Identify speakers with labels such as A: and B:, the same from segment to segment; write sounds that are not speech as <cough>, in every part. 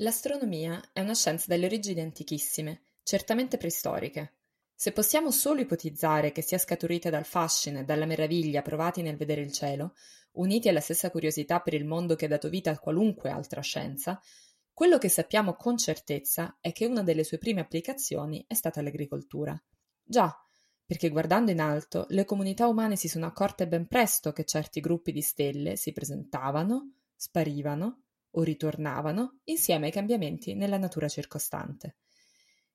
A: L'astronomia è una scienza dalle origini antichissime, certamente preistoriche. Se possiamo solo ipotizzare che sia scaturita dal fascino e dalla meraviglia provati nel vedere il cielo, uniti alla stessa curiosità per il mondo che ha dato vita a qualunque altra scienza, quello che sappiamo con certezza è che una delle sue prime applicazioni è stata l'agricoltura. Già, perché guardando in alto, le comunità umane si sono accorte ben presto che certi gruppi di stelle si presentavano, sparivano o ritornavano insieme ai cambiamenti nella natura circostante.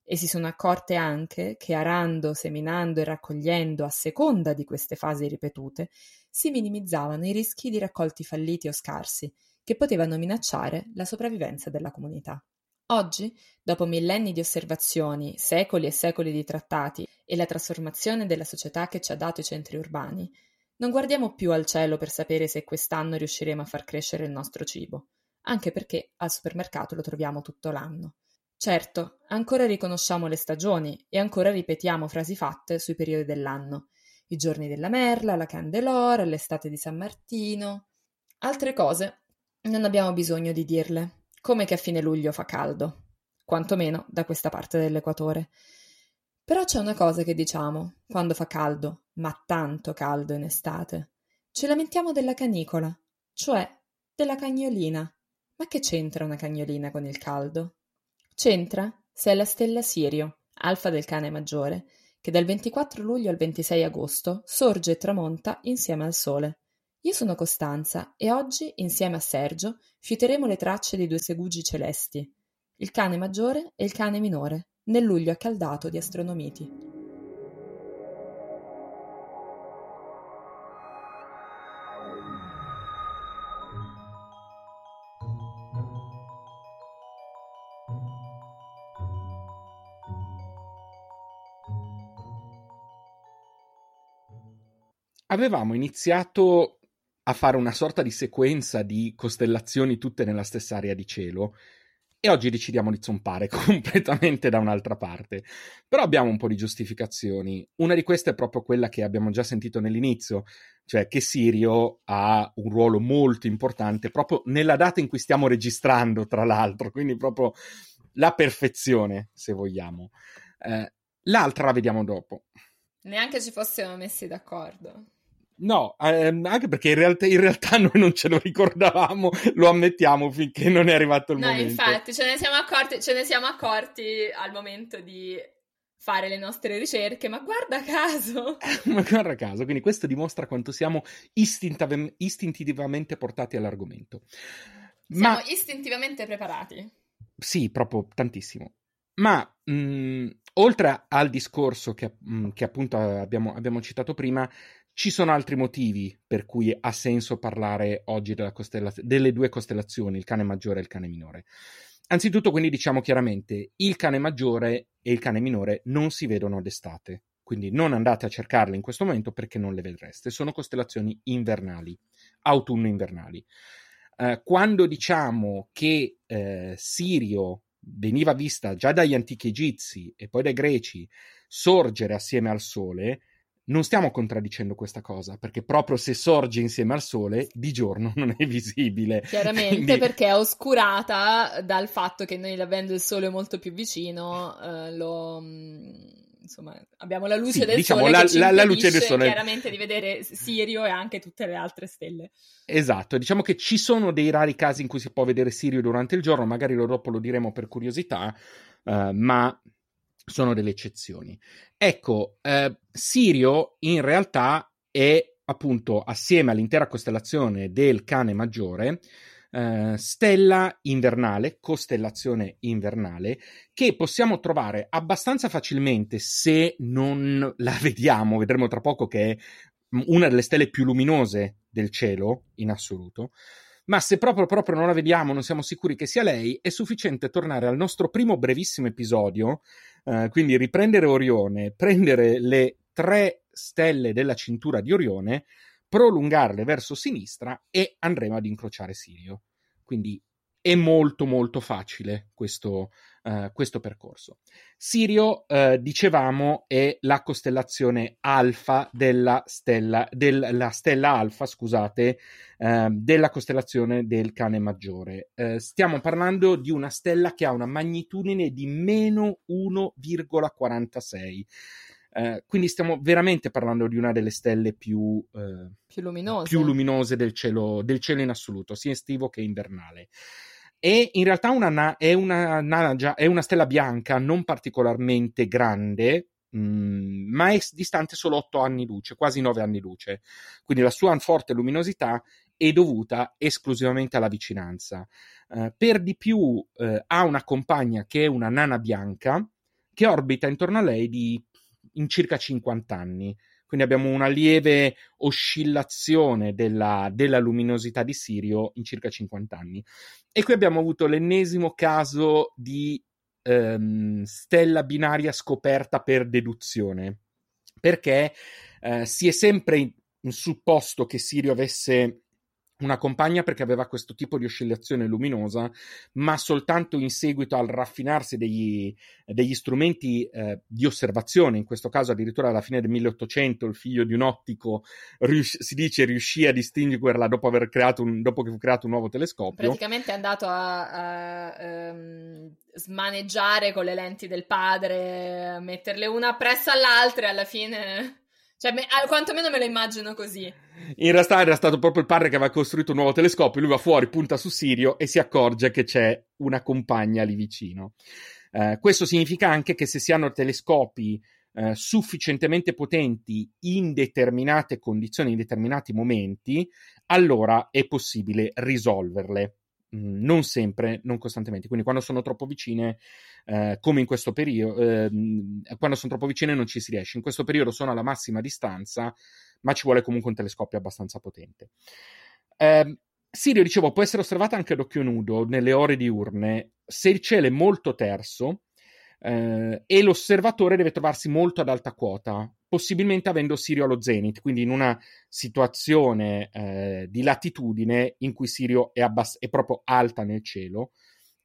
A: E si sono accorte anche che arando, seminando e raccogliendo a seconda di queste fasi ripetute, si minimizzavano i rischi di raccolti falliti o scarsi, che potevano minacciare la sopravvivenza della comunità. Oggi, dopo millenni di osservazioni, secoli e secoli di trattati e la trasformazione della società che ci ha dato i centri urbani, non guardiamo più al cielo per sapere se quest'anno riusciremo a far crescere il nostro cibo anche perché al supermercato lo troviamo tutto l'anno. Certo, ancora riconosciamo le stagioni e ancora ripetiamo frasi fatte sui periodi dell'anno. I giorni della merla, la candelora, l'estate di San Martino. Altre cose non abbiamo bisogno di dirle, come che a fine luglio fa caldo, quantomeno da questa parte dell'equatore. Però c'è una cosa che diciamo quando fa caldo, ma tanto caldo in estate. Ci lamentiamo della canicola, cioè della cagnolina. Ma che c'entra una cagnolina con il caldo? C'entra se è la stella Sirio, alfa del cane maggiore, che dal 24 luglio al 26 agosto sorge e tramonta insieme al sole. Io sono Costanza e oggi, insieme a Sergio, fiuteremo le tracce dei due segugi celesti, il cane maggiore e il cane minore, nel luglio accaldato di Astronomiti.
B: Avevamo iniziato a fare una sorta di sequenza di costellazioni tutte nella stessa area di cielo e oggi decidiamo di zompare <laughs> completamente da un'altra parte. Però abbiamo un po' di giustificazioni. Una di queste è proprio quella che abbiamo già sentito nell'inizio, cioè che Sirio ha un ruolo molto importante proprio nella data in cui stiamo registrando, tra l'altro, quindi proprio la perfezione, se vogliamo. Eh, l'altra la vediamo dopo.
A: Neanche ci fossimo messi d'accordo.
B: No, ehm, anche perché in realtà, in realtà, <laughs> noi non ce lo ricordavamo, lo ammettiamo finché non è arrivato il
A: no,
B: momento.
A: No, infatti, ce ne, siamo accorti, ce ne siamo accorti al momento di fare le nostre ricerche, ma guarda caso! <laughs>
B: ma guarda caso, quindi questo dimostra quanto siamo istintav- istintivamente portati all'argomento.
A: Siamo ma... istintivamente preparati.
B: Sì, proprio tantissimo. Ma mh, mm, oltre al discorso che, mh, mm, che appunto abbiamo, abbiamo, citato prima, ci sono altri motivi per cui ha senso parlare oggi delle due costellazioni, il cane maggiore e il cane minore. Anzitutto, quindi diciamo chiaramente, il cane maggiore e il cane minore non si vedono d'estate, quindi non andate a cercarle in questo momento perché non le vedreste. Sono costellazioni invernali, autunno-invernali. Uh, quando diciamo che uh, Sirio veniva vista già dagli antichi egizi e poi dai greci sorgere assieme al Sole, non stiamo contraddicendo questa cosa, perché proprio se sorge insieme al sole, di giorno non è visibile.
A: Chiaramente Quindi... perché è oscurata dal fatto che noi, avendo il sole molto più vicino, eh, lo... Mm, insomma, abbiamo la luce sì, del diciamo, sole la, la, la luce del sole chiaramente di vedere Sirio e anche tutte le altre stelle.
B: Esatto, diciamo che ci sono dei rari casi in cui si può vedere Sirio durante il giorno, magari dopo lo diremo per curiosità, uh, ma sono delle eccezioni. Ecco, eh, Sirio in realtà è appunto assieme all'intera costellazione del cane maggiore eh, stella invernale, costellazione invernale, che possiamo trovare abbastanza facilmente se non la <laughs> vediamo, vedremo tra poco che è una delle stelle più luminose del cielo in assoluto. Ma se proprio, proprio non la vediamo, non siamo sicuri che sia lei, è sufficiente tornare al nostro primo brevissimo episodio Uh, quindi riprendere Orione, prendere le tre stelle della cintura di Orione, prolungarle verso sinistra e andremo ad incrociare Sirio. Quindi è molto molto facile questo, uh, questo percorso. Sirio, uh, dicevamo, è la costellazione alfa della stella, della stella alfa, scusate, uh, della costellazione del cane maggiore. stiamo parlando di una stella che ha una magnitudine di meno 1,46. Uh, quindi stiamo veramente parlando di una delle stelle più, uh,
A: più, luminose.
B: più luminose, del cielo, del cielo in assoluto, sia estivo che invernale. E in realtà una, è, una, è, una, stella bianca non particolarmente grande, mh, mm, ma è distante solo 8 anni luce, quasi 9 anni luce. Quindi la sua forte luminosità è dovuta esclusivamente alla vicinanza. Uh, per di più ha una compagna che è una nana bianca che orbita intorno a lei di in circa 50 anni. Quindi abbiamo una lieve oscillazione della, della, luminosità di Sirio in circa 50 anni. E qui abbiamo avuto l'ennesimo caso di ehm, stella binaria scoperta per deduzione, perché eh, si è sempre supposto che Sirio avesse una compagna perché aveva questo tipo di oscillazione luminosa, ma soltanto in seguito al raffinarsi degli, degli strumenti eh, di osservazione, in questo caso addirittura alla fine del 1800 il figlio di un ottico rius- si dice riuscì a distinguerla dopo, aver creato un, dopo che fu creato un nuovo telescopio.
A: Praticamente è andato a, a um, smaneggiare con le lenti del padre, metterle una appresso all'altra e alla fine cioè, me, quantomeno me lo immagino così.
B: In realtà era stato proprio il padre che aveva costruito un nuovo telescopio, lui va fuori, punta su Sirio e si accorge che c'è una compagna lì vicino. Eh, questo significa anche che se si hanno telescopi eh, sufficientemente potenti in determinate condizioni, in determinati momenti, allora è possibile risolverle. Mm, non sempre, non costantemente. Quindi quando sono troppo vicine, eh, come in questo periodo, eh, quando sono troppo vicine non ci si riesce. In questo periodo sono alla massima distanza, ma ci vuole comunque un telescopio abbastanza potente. Eh, Sirio, dicevo, può essere osservata anche ad occhio nudo nelle ore diurne se il cielo è molto terso eh, e l'osservatore deve trovarsi molto ad alta quota, possibilmente avendo Sirio allo zenith, quindi in una situazione eh, di latitudine in cui Sirio è, abbass- è proprio alta nel cielo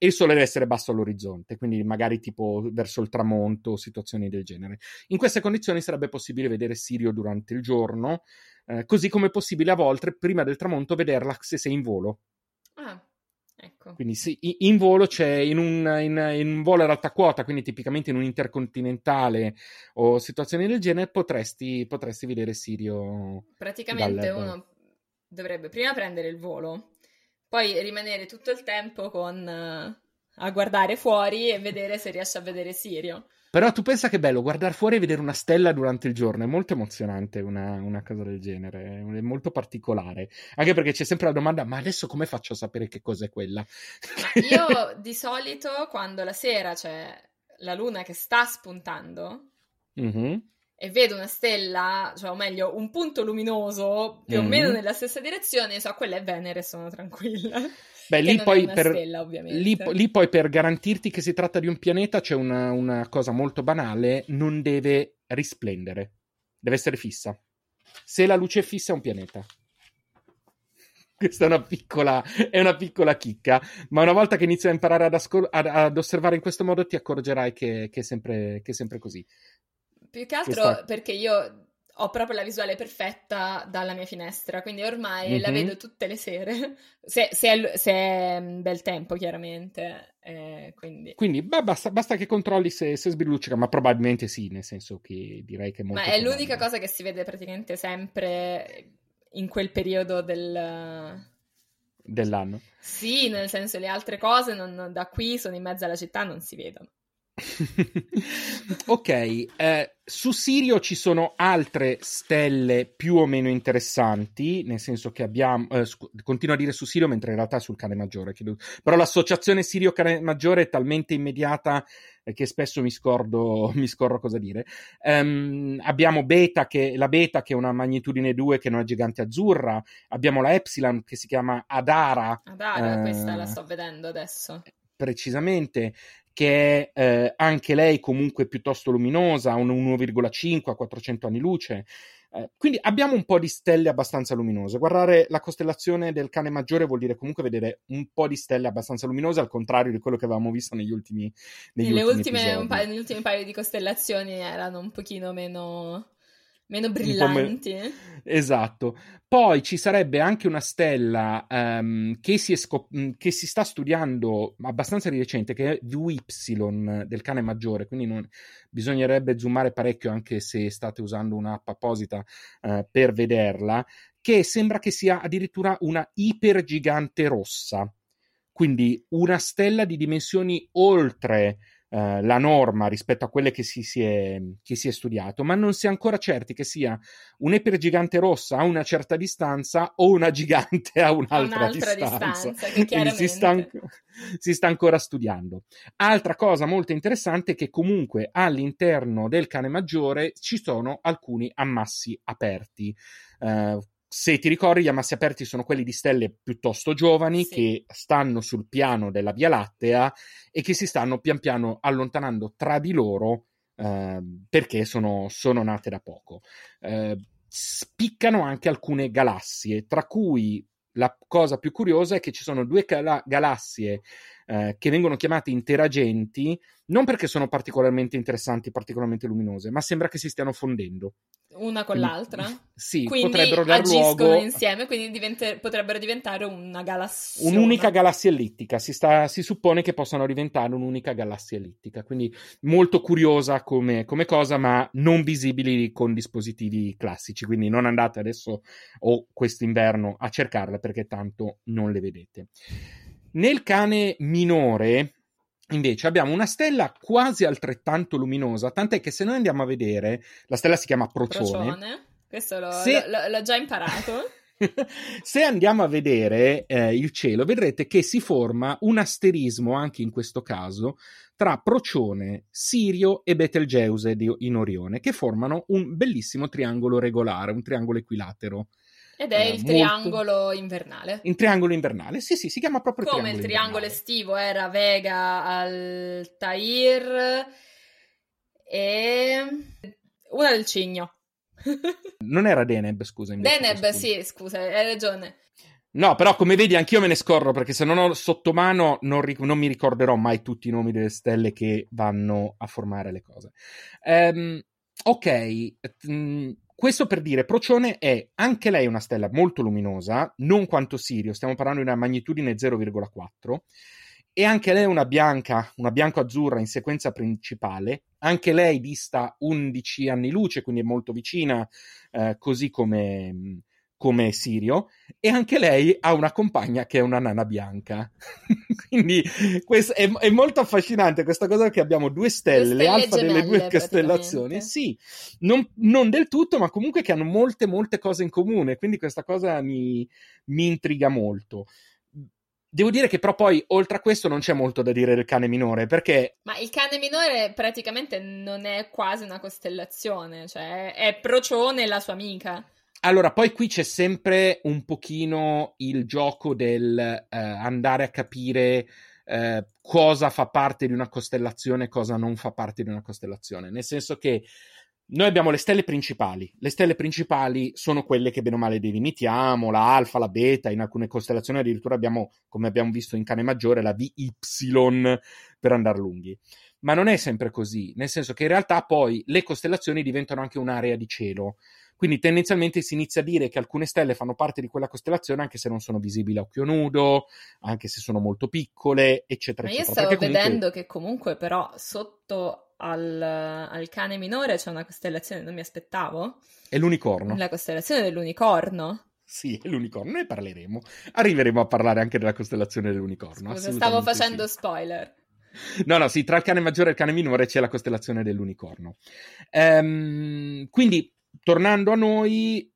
B: e il sole deve essere basso all'orizzonte, quindi magari tipo verso il tramonto, situazioni del genere. In queste condizioni sarebbe possibile vedere Sirio durante il giorno, eh, così come è possibile a volte prima del tramonto vederla se sei in volo.
A: Ah. Ecco.
B: Quindi sì, in volo c'è in un, in, in un, volo ad alta quota, quindi tipicamente in un intercontinentale o situazioni del genere, potresti, potresti vedere Sirio.
A: Praticamente dal... uno dovrebbe prima prendere il volo, poi rimanere tutto il tempo con, uh, a guardare fuori e vedere se riesce a vedere Sirio.
B: Però tu pensa che bello guardare fuori e vedere una stella durante il giorno, è molto emozionante una, una, cosa del genere, è molto particolare. Anche perché c'è sempre la domanda, ma adesso come faccio a sapere che cos'è quella?
A: Io di solito quando la sera c'è la luna che sta spuntando mm-hmm. E vedo una stella, cioè o meglio un punto luminoso più mm-hmm. o meno nella stessa direzione, so quella è Venere, sono tranquilla. <laughs>
B: Beh, lì poi, per, stella, lì, lì poi, per, garantirti che si tratta di un pianeta c'è una, una cosa molto banale, non deve risplendere, deve essere fissa. Se la luce è fissa è un pianeta. <laughs> Questa è una piccola, è una piccola chicca, ma una volta che inizi a imparare ad, ascol- ad, ad osservare in questo modo ti accorgerai che, che, è, sempre, che è sempre così.
A: Più che altro Questa... perché io ho proprio la visuale perfetta dalla mia finestra, quindi ormai mm-hmm. la vedo tutte le sere, <laughs> se, se, è, se, è, bel tempo chiaramente. Eh, quindi,
B: quindi beh, basta, basta, che controlli se, se sbiluccica, ma probabilmente sì, nel senso che direi che è molto...
A: Ma è probabile. l'unica cosa che si vede praticamente sempre in quel periodo del...
B: Dell'anno.
A: Sì, nel senso le altre cose non, da qui sono in mezzo alla città, non si vedono. <laughs>
B: ok, eh, su Sirio ci sono altre stelle più o meno interessanti, nel senso che abbiamo, eh, scu- continuo a dire su Sirio mentre in realtà è sul cane maggiore, chiedo. però l'associazione Sirio-cane maggiore è talmente immediata eh, che spesso mi scordo, <laughs> mi scorro cosa dire. Um, abbiamo Beta che, la Beta che è una magnitudine 2 che è una gigante azzurra, abbiamo la Epsilon che si chiama Adara.
A: Adara, eh, questa la sto vedendo adesso
B: precisamente, che è eh, anche lei comunque piuttosto luminosa, un 1,5 a 400 anni luce. Eh, quindi abbiamo un po' di stelle abbastanza luminose. Guardare la costellazione del cane maggiore vuol dire comunque vedere un po' di stelle abbastanza luminose, al contrario di quello che avevamo visto negli ultimi negli ultimi
A: ultime,
B: pa-
A: negli ultimi paio di costellazioni erano un pochino meno meno brillanti.
B: Me... Esatto. Poi ci sarebbe anche una stella um, che, si scop- che, si sta studiando abbastanza di recente, che è VY del cane maggiore, quindi non... bisognerebbe zoomare parecchio anche se state usando un'app apposita uh, per vederla, che sembra che sia addirittura una ipergigante rossa. Quindi una stella di dimensioni oltre eh, la norma rispetto a quelle che si, si, è, che si, è, studiato, ma non si è ancora certi che sia un'epergigante rossa a una certa distanza o una gigante a un'altra,
A: un'altra
B: distanza.
A: distanza <laughs>
B: si, sta, si sta ancora studiando. Altra cosa molto interessante è che comunque all'interno del cane maggiore ci sono alcuni ammassi aperti. Uh, se ti ricordi, gli ammassi aperti sono quelli di stelle piuttosto giovani sì. che stanno sul piano della Via Lattea e che si stanno pian piano allontanando tra di loro eh, perché sono, sono, nate da poco. Eh, spiccano anche alcune galassie, tra cui la cosa più curiosa è che ci sono due gal- galassie eh, che vengono chiamate interagenti, non perché sono particolarmente interessanti, particolarmente luminose, ma sembra che si stiano fondendo.
A: Una con quindi, l'altra? <laughs>
B: Sì,
A: quindi
B: potrebbero dar
A: agiscono
B: luogo...
A: insieme, quindi divente... potrebbero diventare una galassia.
B: Un'unica galassia ellittica, si, sta... si, suppone che possano diventare un'unica galassia ellittica, quindi molto curiosa come, come cosa, ma non visibili con dispositivi classici, quindi non andate adesso o quest'inverno a cercarle perché tanto non le vedete. Nel cane minore, Invece abbiamo una stella quasi altrettanto luminosa, tant'è che se noi andiamo a vedere, la stella si chiama Procione.
A: Procione. Questo l'ho, se... l'ho, l'ho già imparato. <laughs>
B: se andiamo a vedere eh, il cielo, vedrete che si forma un asterismo anche in questo caso tra Procione, Sirio e Betelgeuse in Orione, che formano un bellissimo triangolo regolare, un triangolo equilatero.
A: Ed è eh, il molto... triangolo invernale.
B: Il triangolo invernale, sì, sì, si chiama proprio
A: Come
B: triangolo
A: il triangolo estivo era Vega, Altair e una del Cigno. <laughs>
B: non era Deneb, scusa.
A: Deneb, sì, scusa, hai ragione.
B: No, però come vedi anch'io me ne scorro perché se non ho sotto mano non, ric- non, mi ricorderò mai tutti i nomi delle stelle che vanno a formare le cose. Um, ok, mm, questo per dire, Procione è anche lei una stella molto luminosa, non quanto Sirio, stiamo parlando di una magnitudine 0,4, e anche lei è una bianca, una bianco-azzurra in sequenza principale, anche lei dista 11 anni luce, quindi è molto vicina, eh, così come, come Sirio, e anche lei ha una compagna che è una nana bianca. <laughs> Quindi questo è, è, molto affascinante questa cosa che abbiamo due stelle, due stelle le alfa delle due costellazioni. Sì, non, non, del tutto, ma comunque che hanno molte, molte cose in comune. Quindi questa cosa mi, mi intriga molto. Devo dire che però poi, oltre a questo, non c'è molto da dire del cane minore, perché...
A: Ma il cane minore praticamente non è quasi una costellazione, cioè è Procione e la sua amica.
B: Allora, poi qui c'è sempre un pochino il gioco del eh, andare a capire eh, cosa fa parte di una costellazione e cosa non fa parte di una costellazione. Nel senso che noi abbiamo le stelle principali. Le stelle principali sono quelle che bene o male delimitiamo, la alfa, la beta, in alcune costellazioni addirittura abbiamo, come abbiamo visto in cane maggiore, la VY per andare lunghi. Ma non è sempre così, nel senso che in realtà poi le costellazioni diventano anche un'area di cielo. Quindi tendenzialmente si inizia a dire che alcune stelle fanno parte di quella costellazione anche se non sono visibili a occhio nudo, anche se sono molto piccole, eccetera.
A: Ma io
B: eccetera.
A: stavo comunque... vedendo che comunque però sotto al, al, cane minore c'è una costellazione, non mi aspettavo.
B: È l'unicorno.
A: La costellazione dell'unicorno.
B: Sì, è l'unicorno, ne parleremo. Arriveremo a parlare anche della costellazione dell'unicorno.
A: Scusa, stavo facendo sì. spoiler.
B: No, no, sì, tra il cane maggiore e il cane minore c'è la costellazione dell'unicorno. Ehm, quindi tornando a noi,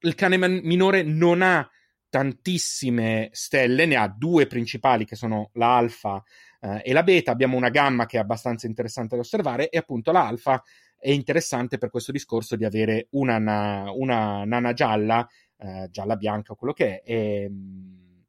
B: il cane minore non ha tantissime stelle, ne ha due principali che sono la alfa eh, e la beta. Abbiamo una gamma che è abbastanza interessante da osservare e appunto la alfa è interessante per questo discorso di avere una, na- una nana gialla, eh, gialla bianca o quello che è, e,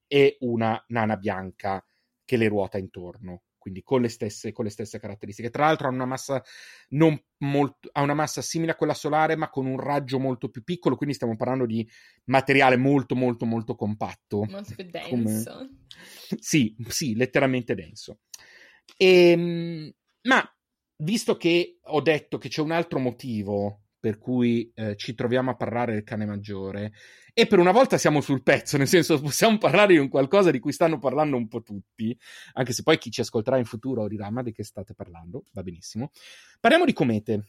B: e una nana bianca che le ruota intorno quindi con le, stesse, con le stesse caratteristiche. Tra l'altro ha una, massa molto, ha una massa simile a quella solare, ma con un raggio molto più piccolo, quindi stiamo parlando di materiale molto, molto, molto compatto.
A: Molto più denso. Come...
B: Sì, sì, letteralmente denso. E, ehm, ma visto che ho detto che c'è un altro motivo per cui eh, ci troviamo a parlare del cane maggiore. E per una volta siamo sul pezzo, nel senso possiamo parlare di un qualcosa di cui stanno parlando un po' tutti, anche se poi chi ci ascolterà in futuro dirà ma di che state parlando, va benissimo. Parliamo di comete,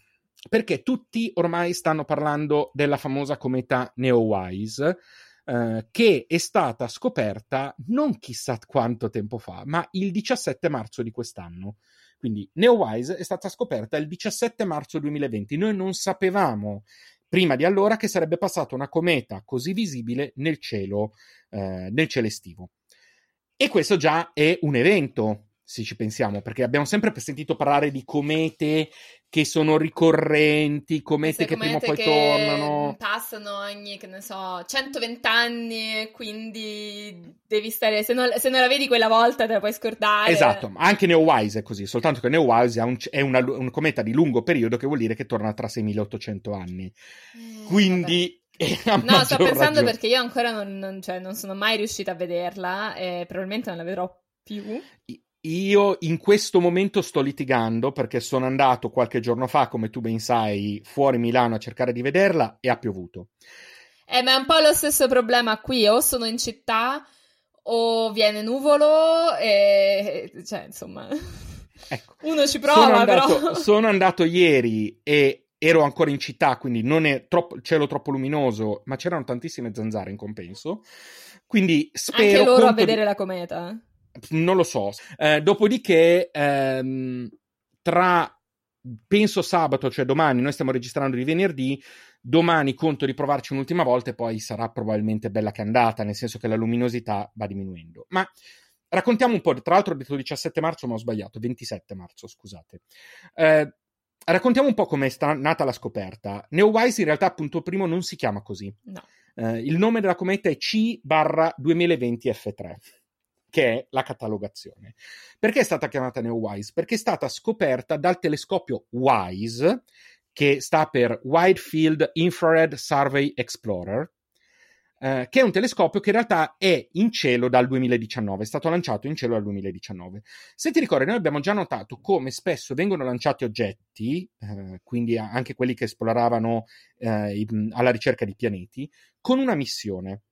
B: perché tutti ormai stanno parlando della famosa cometa Neowise, eh, che è stata scoperta non chissà quanto tempo fa, ma il 17 marzo di quest'anno. Quindi Neowise è stata scoperta il 17 marzo 2020. Noi non sapevamo prima di allora che sarebbe passata una cometa così visibile nel cielo, eh, nel cielo estivo. E questo già è un evento, se ci pensiamo, perché abbiamo sempre sentito parlare di comete che sono ricorrenti, comete che prima o poi tornano.
A: Passano ogni, che ne so, 120 anni, quindi devi stare, se non, se non, la vedi quella volta te la puoi scordare.
B: Esatto, anche Neowise è così, soltanto che Neowise un, è una, un cometa di lungo periodo che vuol dire che torna tra 6800 anni. Eh, quindi... <laughs>
A: No, sto pensando ragione. perché io ancora non, non, cioè, non sono mai riuscita a vederla e probabilmente non la vedrò più.
B: Io in questo momento sto litigando perché sono andato qualche giorno fa, come tu ben sai, fuori Milano a cercare di vederla e ha piovuto.
A: Eh, ma è un po' lo stesso problema qui, o sono in città o viene nuvolo e cioè, insomma, ecco. <laughs> uno ci prova,
B: sono andato,
A: però. <laughs>
B: sono andato ieri e ero ancora in città, quindi non è troppo, cielo troppo luminoso, ma c'erano tantissime zanzare in compenso. Quindi spero
A: Anche loro a vedere di... la cometa.
B: Non lo so. Eh, dopodiché, ehm, tra penso sabato, cioè domani, noi stiamo registrando di venerdì. Domani conto di provarci un'ultima volta e poi sarà probabilmente bella che andata, nel senso che la luminosità va diminuendo. Ma raccontiamo un po'. Tra l'altro, ho detto 17 marzo, ma ho sbagliato. 27 marzo, scusate. Eh, raccontiamo un po' come è nata la scoperta. Neowise in realtà, appunto, primo non si chiama così.
A: No.
B: Eh, il nome della cometa è C 2020 F3 che è la catalogazione. Perché è stata chiamata NeoWise? Perché è stata scoperta dal telescopio WISE, che sta per Wide Field Infrared Survey Explorer, eh, che è un telescopio che in realtà è in cielo dal 2019, è stato lanciato in cielo dal 2019. Se ti ricordi, noi abbiamo già notato come spesso vengono lanciati oggetti, eh, quindi anche quelli che esploravano eh, alla ricerca di pianeti, con una missione.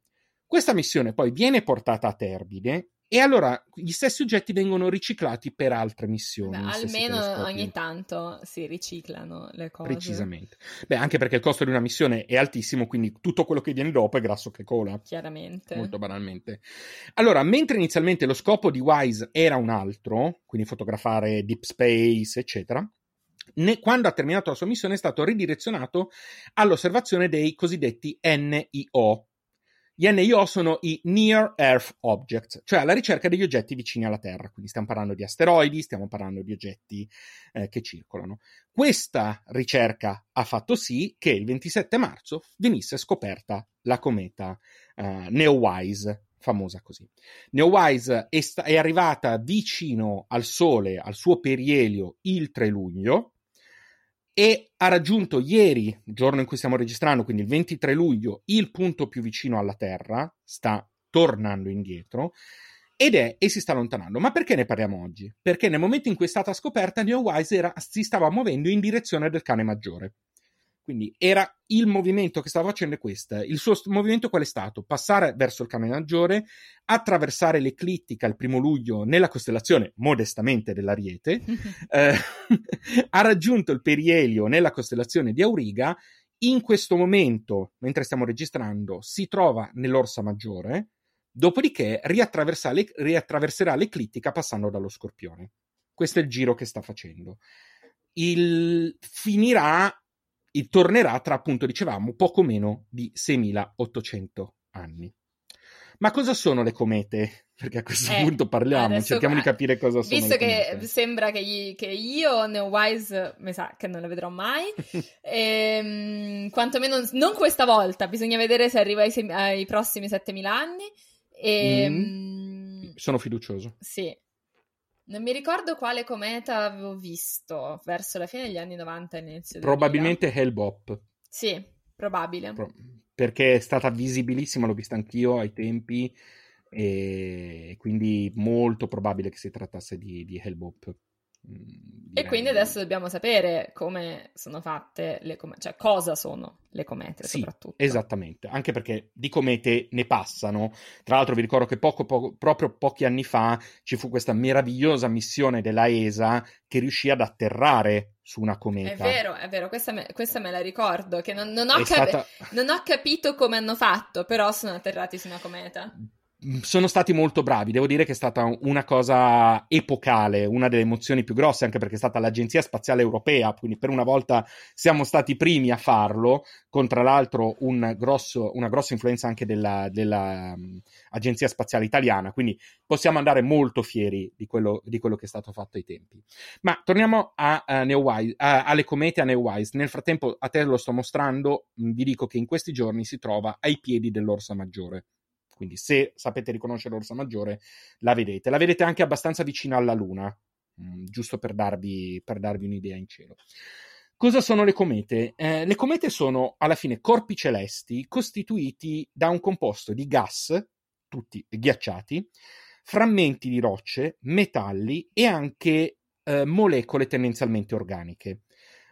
B: Questa missione poi viene portata a termine e allora gli stessi oggetti vengono riciclati per altre missioni.
A: Beh, almeno ogni tanto si riciclano le cose.
B: Precisamente. Beh, anche perché il costo di una missione è altissimo, quindi tutto quello che viene dopo è grasso che cola.
A: Chiaramente.
B: Molto banalmente. Allora, mentre inizialmente lo scopo di WISE era un altro, quindi fotografare deep space, eccetera, ne, quando ha terminato la sua missione è stato ridirezionato all'osservazione dei cosiddetti NIO, gli NIO sono i Near Earth Objects, cioè alla ricerca degli oggetti vicini alla Terra. Quindi stiamo parlando di asteroidi, stiamo parlando di oggetti eh, che circolano. Questa ricerca ha fatto sì che il 27 marzo venisse scoperta la cometa eh, Neowise, famosa così. Neowise è, sta- è arrivata vicino al Sole, al suo perielio, il 3 luglio e ha raggiunto ieri, giorno in cui stiamo registrando, quindi il 23 luglio, il punto più vicino alla Terra, sta tornando indietro ed è e si sta allontanando. Ma perché ne parliamo oggi? Perché nel momento in cui è stata scoperta, Neowise si stava muovendo in direzione del cane maggiore. Quindi era il movimento che stava facendo questo. Il suo movimento qual è stato? Passare verso il cane maggiore, attraversare l'eclittica il primo luglio nella costellazione modestamente dell'Ariete, <laughs> eh, <laughs> ha raggiunto il perielio nella costellazione di Auriga. In questo momento, mentre stiamo registrando, si trova nell'Orsa Maggiore, dopodiché riattraverserà l'eclittica passando dallo Scorpione. Questo è il giro che sta facendo. Il, finirà tornerà tra, appunto, dicevamo, poco meno di 6800 anni. Ma cosa sono le comete? <laughs> Perché a questo eh, punto parliamo, cerchiamo di capire cosa sono.
A: Visto che sembra che, che io, Neowise, mi sa che non le vedrò mai, <laughs> ehm, quantomeno non questa volta, bisogna vedere se arriva ai, ai prossimi 7000 anni. E,
B: mm, sono fiducioso.
A: Sì, Non mi ricordo quale cometa avevo visto verso la fine degli anni 90 inizio
B: Probabilmente Hellbop.
A: Sì, probabile.
B: Pro- perché è stata visibilissima, l'ho vista anch'io ai tempi e quindi molto probabile che si trattasse di, di Hellbop.
A: Mm, e quindi adesso dobbiamo sapere come sono fatte le comete, cioè cosa sono le comete
B: sì,
A: soprattutto.
B: Esattamente, anche perché di comete ne passano. Tra l'altro vi ricordo che poco, poco, proprio pochi anni fa ci fu questa meravigliosa missione della ESA che riuscì ad atterrare su una cometa.
A: È vero, è vero, questa me, questa me la ricordo, che non, non, ho cap- stata... non ho capito come hanno fatto, però sono atterrati su una cometa
B: sono stati molto bravi, devo dire che è stata una cosa epocale, una delle emozioni più grosse, anche perché è stata l'Agenzia Spaziale Europea, quindi per una volta siamo stati i primi a farlo, con tra l'altro un grosso, una grossa influenza anche dell'Agenzia della, um, Spaziale Italiana, quindi possiamo andare molto fieri di quello, di quello, che è stato fatto ai tempi. Ma torniamo a, a Neowise, a, alle comete a Neowise. Nel frattempo a te lo sto mostrando, vi dico che in questi giorni si trova ai piedi dell'Orsa Maggiore. Quindi se sapete riconoscere l'Orsa Maggiore, la vedete. La vedete anche abbastanza vicina alla Luna, mm, giusto per darvi, per darvi, un'idea in cielo. Cosa sono le comete? Eh, le comete sono alla fine corpi celesti costituiti da un composto di gas, tutti ghiacciati, frammenti di rocce, metalli e anche eh, molecole tendenzialmente organiche.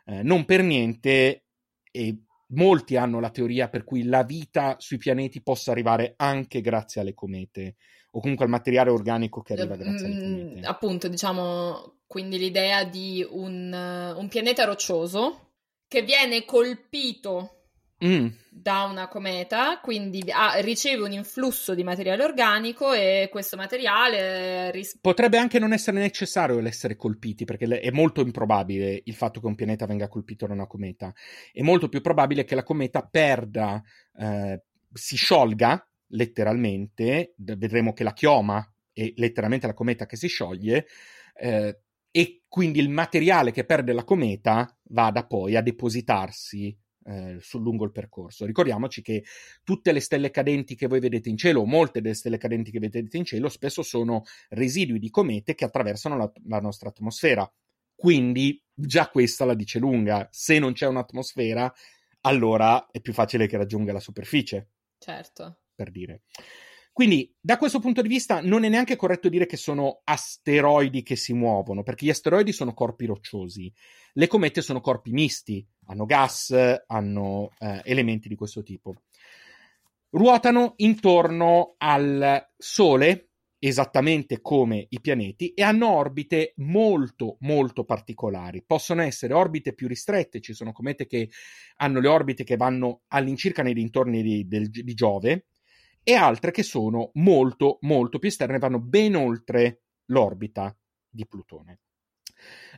B: Eh, non per niente, e molti hanno la teoria per cui la vita sui pianeti possa arrivare anche grazie alle comete o comunque al materiale organico che arriva grazie alle mm, comete.
A: Appunto, diciamo, quindi l'idea di un, un pianeta roccioso che viene colpito mm. da una cometa, quindi ha, riceve un influsso di materiale organico e questo materiale...
B: Ris- Potrebbe anche non essere necessario l'essere colpiti, perché è molto improbabile il fatto che un pianeta venga colpito da una cometa. È molto più probabile che la cometa perda, eh, si sciolga letteralmente, vedremo che la chioma è letteralmente la cometa che si scioglie, eh, e quindi il materiale che perde la cometa vada poi a depositarsi eh, sul lungo il percorso. Ricordiamoci che tutte le stelle cadenti che voi vedete in cielo, o molte delle stelle cadenti che vedete in cielo, spesso sono residui di comete che attraversano la, la nostra atmosfera. Quindi già questa la dice lunga. Se non c'è un'atmosfera, allora è più facile che raggiunga la superficie.
A: Certo.
B: Per dire. Quindi, da questo punto di vista, non è neanche corretto dire che sono asteroidi che si muovono, perché gli asteroidi sono corpi rocciosi. Le comete sono corpi misti, hanno gas, hanno eh, elementi di questo tipo. Ruotano intorno al Sole, esattamente come i pianeti, e hanno orbite molto, molto particolari. Possono essere orbite più ristrette, ci sono comete che hanno le orbite che vanno all'incirca nei dintorni di, del, di Giove, e altre che sono molto, molto più esterne, vanno ben oltre l'orbita di Plutone.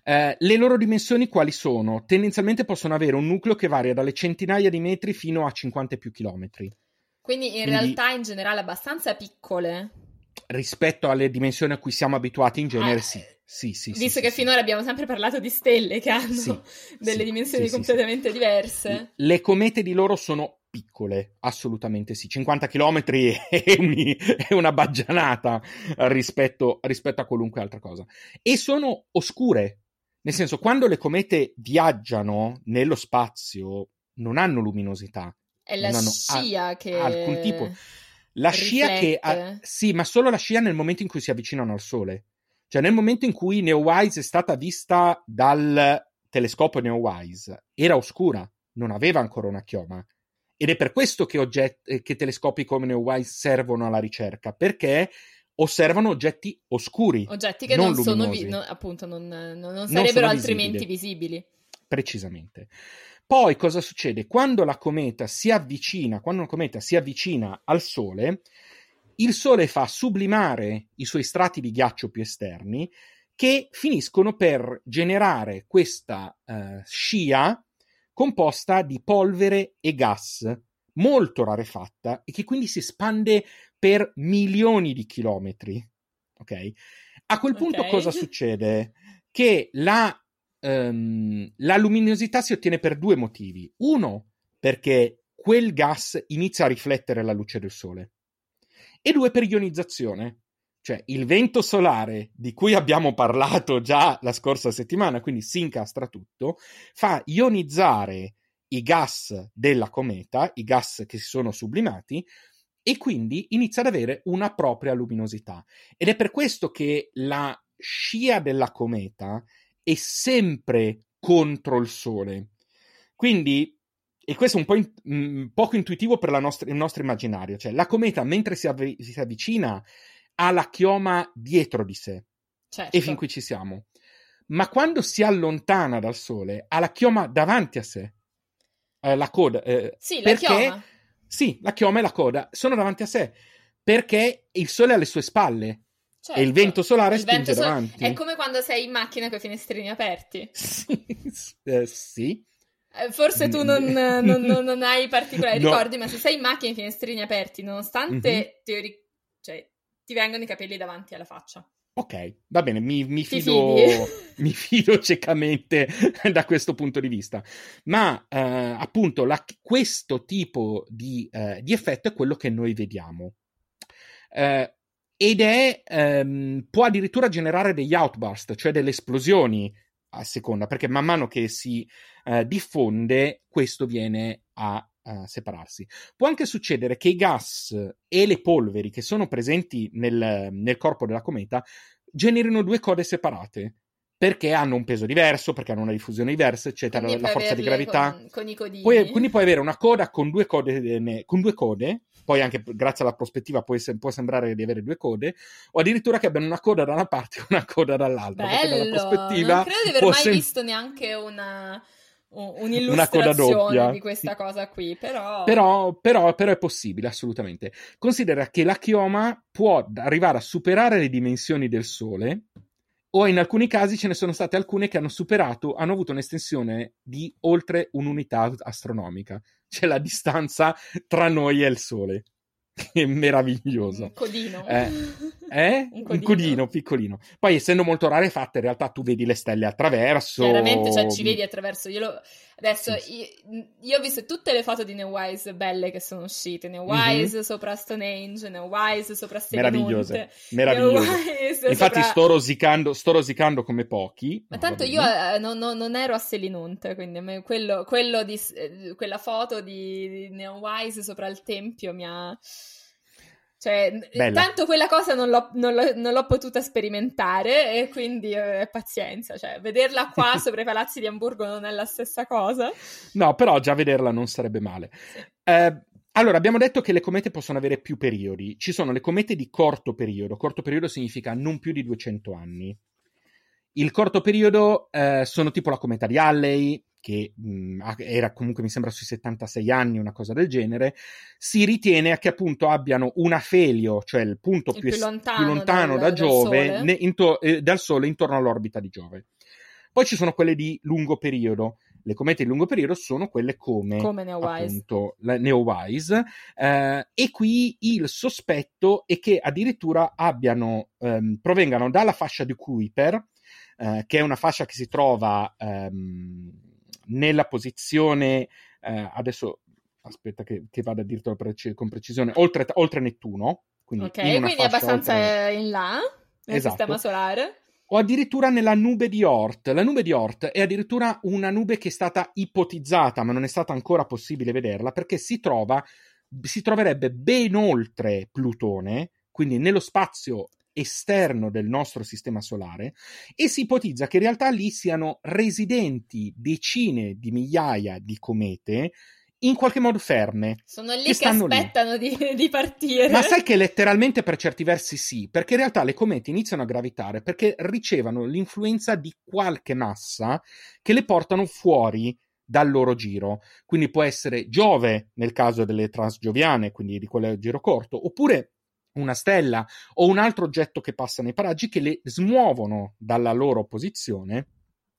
B: Eh, le loro dimensioni quali sono? Tendenzialmente possono avere un nucleo che varia dalle centinaia di metri fino a 50 e più chilometri.
A: Quindi in Quindi, realtà in generale abbastanza piccole.
B: Rispetto alle dimensioni a cui siamo abituati in genere, ah, sì. Sì, sì,
A: Visto
B: sì,
A: che
B: sì,
A: finora abbiamo sempre parlato di stelle che hanno delle dimensioni completamente diverse.
B: Le comete di loro sono piccole, assolutamente sì. 50 km è, un, è una baggianata rispetto, rispetto, a qualunque altra cosa. E sono oscure, nel senso, quando le comete viaggiano nello spazio, non hanno luminosità.
A: È la scia a, che.
B: Alcun tipo. La riflette. scia che. Ha, sì, ma solo la scia nel momento in cui si avvicinano al Sole. Cioè, nel momento in cui Neowise è stata vista dal telescopio Neowise, era oscura, non aveva ancora una chioma ed è per questo che, oggetti, eh, che telescopi come Neowise servono alla ricerca, perché osservano oggetti oscuri.
A: Oggetti che non, non sono vi- no, appunto non, non, non sarebbero altrimenti visibili. visibili.
B: Precisamente. Poi cosa succede? Quando la cometa si avvicina, quando una cometa si avvicina al Sole, il Sole fa sublimare i suoi strati di ghiaccio più esterni che finiscono per generare questa uh, scia composta di polvere e gas molto rarefatta e che quindi si espande per milioni di chilometri. Ok? A quel punto okay. cosa succede? Che la, um, la luminosità si ottiene per due motivi. Uno, perché quel gas inizia a riflettere la luce del sole. E due, per ionizzazione. Cioè il vento solare di cui abbiamo parlato già la scorsa settimana, quindi si incastra tutto, fa ionizzare i gas della cometa, i gas che si sono sublimati, e quindi inizia ad avere una propria luminosità. Ed è per questo che la scia della cometa è sempre contro il Sole. Quindi, e questo è un po' in, mh, mm, poco intuitivo per nostra, il nostro immaginario, cioè la cometa mentre si, avv- si avvicina ha la chioma dietro di sé. Certo. E fin qui ci siamo. Ma quando si allontana dal Sole, ha la chioma davanti a sé. Eh, la coda. Eh,
A: sì, la perché, chioma.
B: Sì, la chioma e la coda sono davanti a sé. Perché il Sole è alle sue spalle. Certo. E il vento solare il spinge vento davanti.
A: È come quando sei in macchina con i finestrini aperti. <laughs>
B: sì. Eh, sì.
A: Eh, forse tu non, non, non, non hai <laughs> particolari no. ricordi, ma se sei in macchina con i finestrini aperti, nonostante mm-hmm. teori- cioè, ti vengono i capelli davanti alla faccia.
B: Ok, va bene, mi, mi, fido, <laughs> mi fido ciecamente <laughs> da questo punto di vista. Ma eh, appunto la, questo tipo di, eh, di, effetto è quello che noi vediamo. Eh, ed è, ehm, può addirittura generare degli outburst, cioè delle esplosioni a seconda, perché man mano che si eh, diffonde, questo viene a uh, separarsi. Può anche succedere che i gas e le polveri che sono presenti nel, nel corpo della cometa generino due code separate perché hanno un peso diverso, perché hanno una diffusione diversa, eccetera, quindi la forza di gravità.
A: Con, con i codini.
B: Puoi, quindi puoi avere una coda con due code, con due code poi anche grazie alla prospettiva può, può, sembrare di avere due code, o addirittura che abbiano una coda da una parte e una coda dall'altra.
A: Bello! Non credo di aver mai sem- visto neanche una un'illustrazione di questa cosa qui, però...
B: Però, però... però, è possibile, assolutamente. Considera che la chioma può arrivare a superare le dimensioni del Sole, o in alcuni casi ce ne sono state alcune che hanno superato, hanno avuto un'estensione di oltre un'unità astronomica, cioè la distanza tra noi e il Sole. <laughs> Che meraviglioso.
A: Un codino.
B: Eh, eh? <laughs> Un, codino. un, codino. piccolino. Poi, essendo molto rarefatte, in realtà tu vedi le stelle attraverso.
A: Chiaramente, cioè, ci vedi attraverso. Io lo... Adesso, sì. io, io, ho visto tutte le foto di Neowise belle che sono uscite. Neowise mm-hmm. sopra Stonehenge, Neowise sopra
B: Meravigliose. Meravigliose. Infatti sopra... sto, rosicando, sto rosicando come pochi.
A: Ma no, tanto io eh, non, non, non, ero a Selinunte, quindi quello, quello di, eh, quella foto di, di Neowise sopra il tempio mi ha... Cioè, Bella. tanto quella cosa non l'ho, non, l'ho, non l'ho, potuta sperimentare e quindi eh, pazienza, cioè, vederla qua <laughs> sopra i palazzi di Hamburgo non è la stessa cosa.
B: No, però già vederla non sarebbe male. Sì. Eh, allora, abbiamo detto che le comete possono avere più periodi. Ci sono le comete di corto periodo. Corto periodo significa non più di 200 anni. Il corto periodo eh, sono tipo la cometa di Halley, che mh, era comunque mi sembra sui 76 anni, una cosa del genere, si ritiene che appunto abbiano un afelio, cioè il punto il più, più, lontano, più lontano dal, da Giove, dal sole. Into, eh, dal Sole intorno all'orbita di Giove. Poi ci sono quelle di lungo periodo. Le comete di lungo periodo sono quelle come,
A: come Neowise.
B: appunto la Neowise. Eh, e qui il sospetto è che addirittura abbiano, ehm, provengano dalla fascia di Kuiper, eh, che è una fascia che si trova ehm, nella posizione, eh, adesso aspetta che, che vada a dirtelo preci- con precisione, oltre, oltre Nettuno. Quindi
A: ok, quindi abbastanza oltre... in là, nel esatto. sistema solare.
B: O addirittura nella nube di Oort. La nube di Oort è addirittura una nube che è stata ipotizzata, ma non è stata ancora possibile vederla, perché si trova, si troverebbe ben oltre Plutone, quindi nello spazio esterno del nostro sistema solare e si ipotizza che in realtà lì siano residenti decine di migliaia di comete in qualche modo ferme.
A: Sono lì che, che aspettano di, di, partire.
B: Ma sai che letteralmente per certi versi sì, perché in realtà le comete iniziano a gravitare perché ricevono l'influenza di qualche massa che le portano fuori dal loro giro. Quindi può essere Giove nel caso delle transgioviane, quindi di quelle a giro corto, oppure una stella o un altro oggetto che passa nei paraggi che le smuovono dalla loro posizione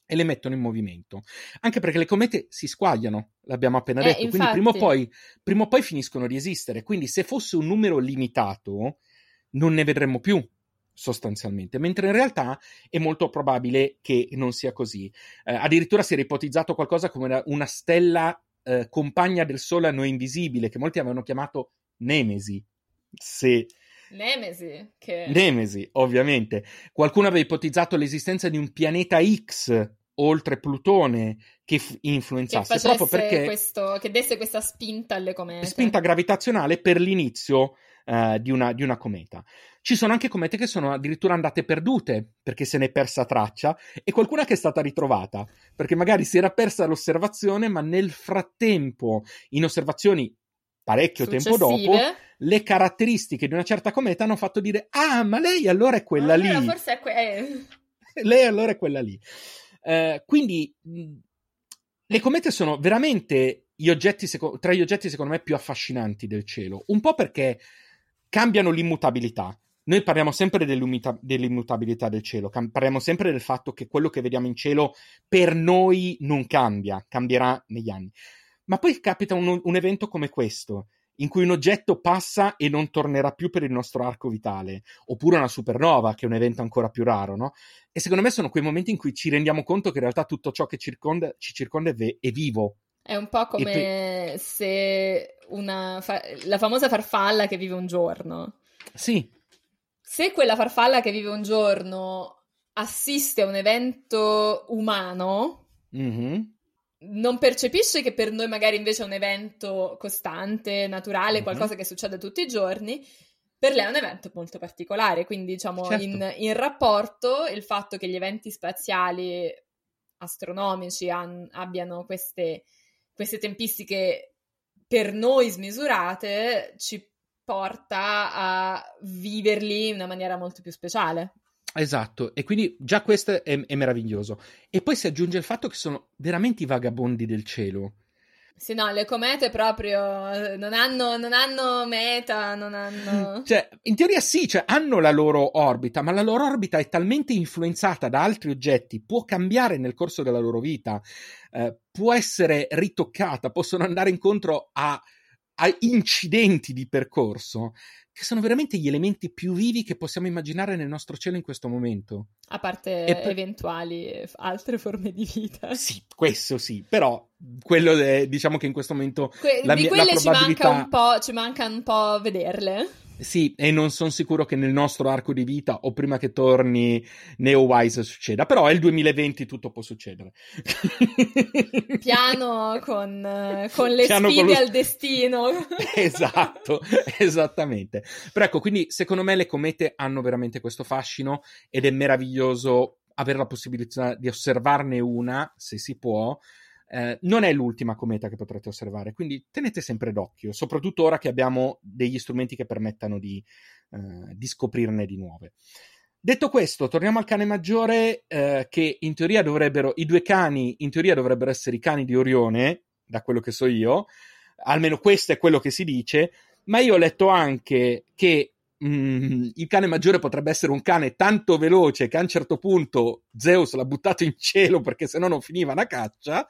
B: e le mettono in movimento. Anche perché le comete si squagliano, l'abbiamo appena eh, detto, infatti... quindi prima o, poi, prima o poi finiscono di esistere. Quindi se fosse un numero limitato, non ne vedremmo più sostanzialmente, mentre in realtà è molto probabile che non sia così. Eh, addirittura si era ipotizzato qualcosa come una, una stella eh, compagna del Sole a noi invisibile, che molti avevano chiamato Nemesi, se
A: Nemesi, che...
B: Nemesi, ovviamente. Qualcuno aveva ipotizzato l'esistenza di un pianeta X oltre Plutone che f- influenzasse
A: che
B: proprio perché
A: questo, che desse questa spinta alle comete.
B: Spinta gravitazionale per l'inizio uh, di, una, di una cometa. Ci sono anche comete che sono addirittura andate perdute perché se ne è persa traccia e qualcuna che è stata ritrovata perché magari si era persa l'osservazione, ma nel frattempo, in osservazioni parecchio tempo dopo, le caratteristiche di una certa cometa hanno fatto dire: Ah, ma lei allora è quella
A: allora,
B: lì.
A: Forse è que- eh. <laughs>
B: lei allora è quella lì. Uh, quindi le comete sono veramente gli oggetti, seco- tra gli oggetti secondo me più affascinanti del cielo, un po' perché cambiano l'immutabilità. Noi parliamo sempre dell'immutabilità del cielo, cam- parliamo sempre del fatto che quello che vediamo in cielo per noi non cambia, cambierà negli anni. Ma poi capita un, un evento come questo, in cui un oggetto passa e non tornerà più per il nostro arco vitale, oppure una supernova, che è un evento ancora più raro, no? E secondo me sono quei momenti in cui ci rendiamo conto che in realtà tutto ciò che circonda, ci circonda è, ve- è vivo.
A: È un po' come pe- se una fa- la famosa farfalla che vive un giorno.
B: Sì.
A: Se quella farfalla che vive un giorno assiste a un evento umano,
B: mm-hmm
A: non percepisce che per noi magari invece è un evento costante, naturale, mm-hmm. qualcosa che succede tutti i giorni, per lei è un evento molto particolare, quindi diciamo certo. in, in, rapporto il fatto che gli eventi spaziali astronomici han, abbiano queste, queste tempistiche per noi smisurate ci porta a viverli in una maniera molto più speciale.
B: Esatto, e quindi già questo è, è, meraviglioso. E poi si aggiunge il fatto che sono veramente i vagabondi del cielo.
A: Sì, no, le comete proprio eh, non hanno, non hanno meta, non hanno... <laughs>
B: Cioè, in teoria sì, cioè, hanno la loro orbita, ma la loro orbita è talmente influenzata da altri oggetti, può cambiare nel corso della loro vita, eh, può essere ritoccata, possono andare incontro a, a incidenti di percorso che sono veramente gli elementi più vivi che possiamo immaginare nel nostro cielo in questo momento.
A: A parte per... eventuali altre forme di vita. <laughs>
B: Sì, questo sì, però quello è, diciamo che in questo momento
A: que-
B: la
A: di
B: mia,
A: quelle
B: la probabilità...
A: ci manca un po', ci manca un po' vederle.
B: Sì, e non sono sicuro che nel nostro arco di vita o prima che torni Neowise succeda, però è il 2020, tutto può succedere. <laughs>
A: Piano con, con le Piano sfide con lo... al destino. <laughs>
B: esatto, esattamente. Però ecco, quindi secondo me le comete hanno veramente questo fascino ed è meraviglioso avere la possibilità di osservarne una, se si può, eh, non è l'ultima cometa che potrete osservare, quindi tenete sempre d'occhio, soprattutto ora che abbiamo degli strumenti che permettano di, eh, di scoprirne di nuove. Detto questo, torniamo al cane maggiore, eh, che in teoria dovrebbero, i due cani in teoria dovrebbero essere i cani di Orione, da quello che so io, almeno questo è quello che si dice, ma io ho letto anche che mm, il cane maggiore potrebbe essere un cane tanto veloce che a un certo punto Zeus l'ha buttato in cielo perché sennò non finiva la caccia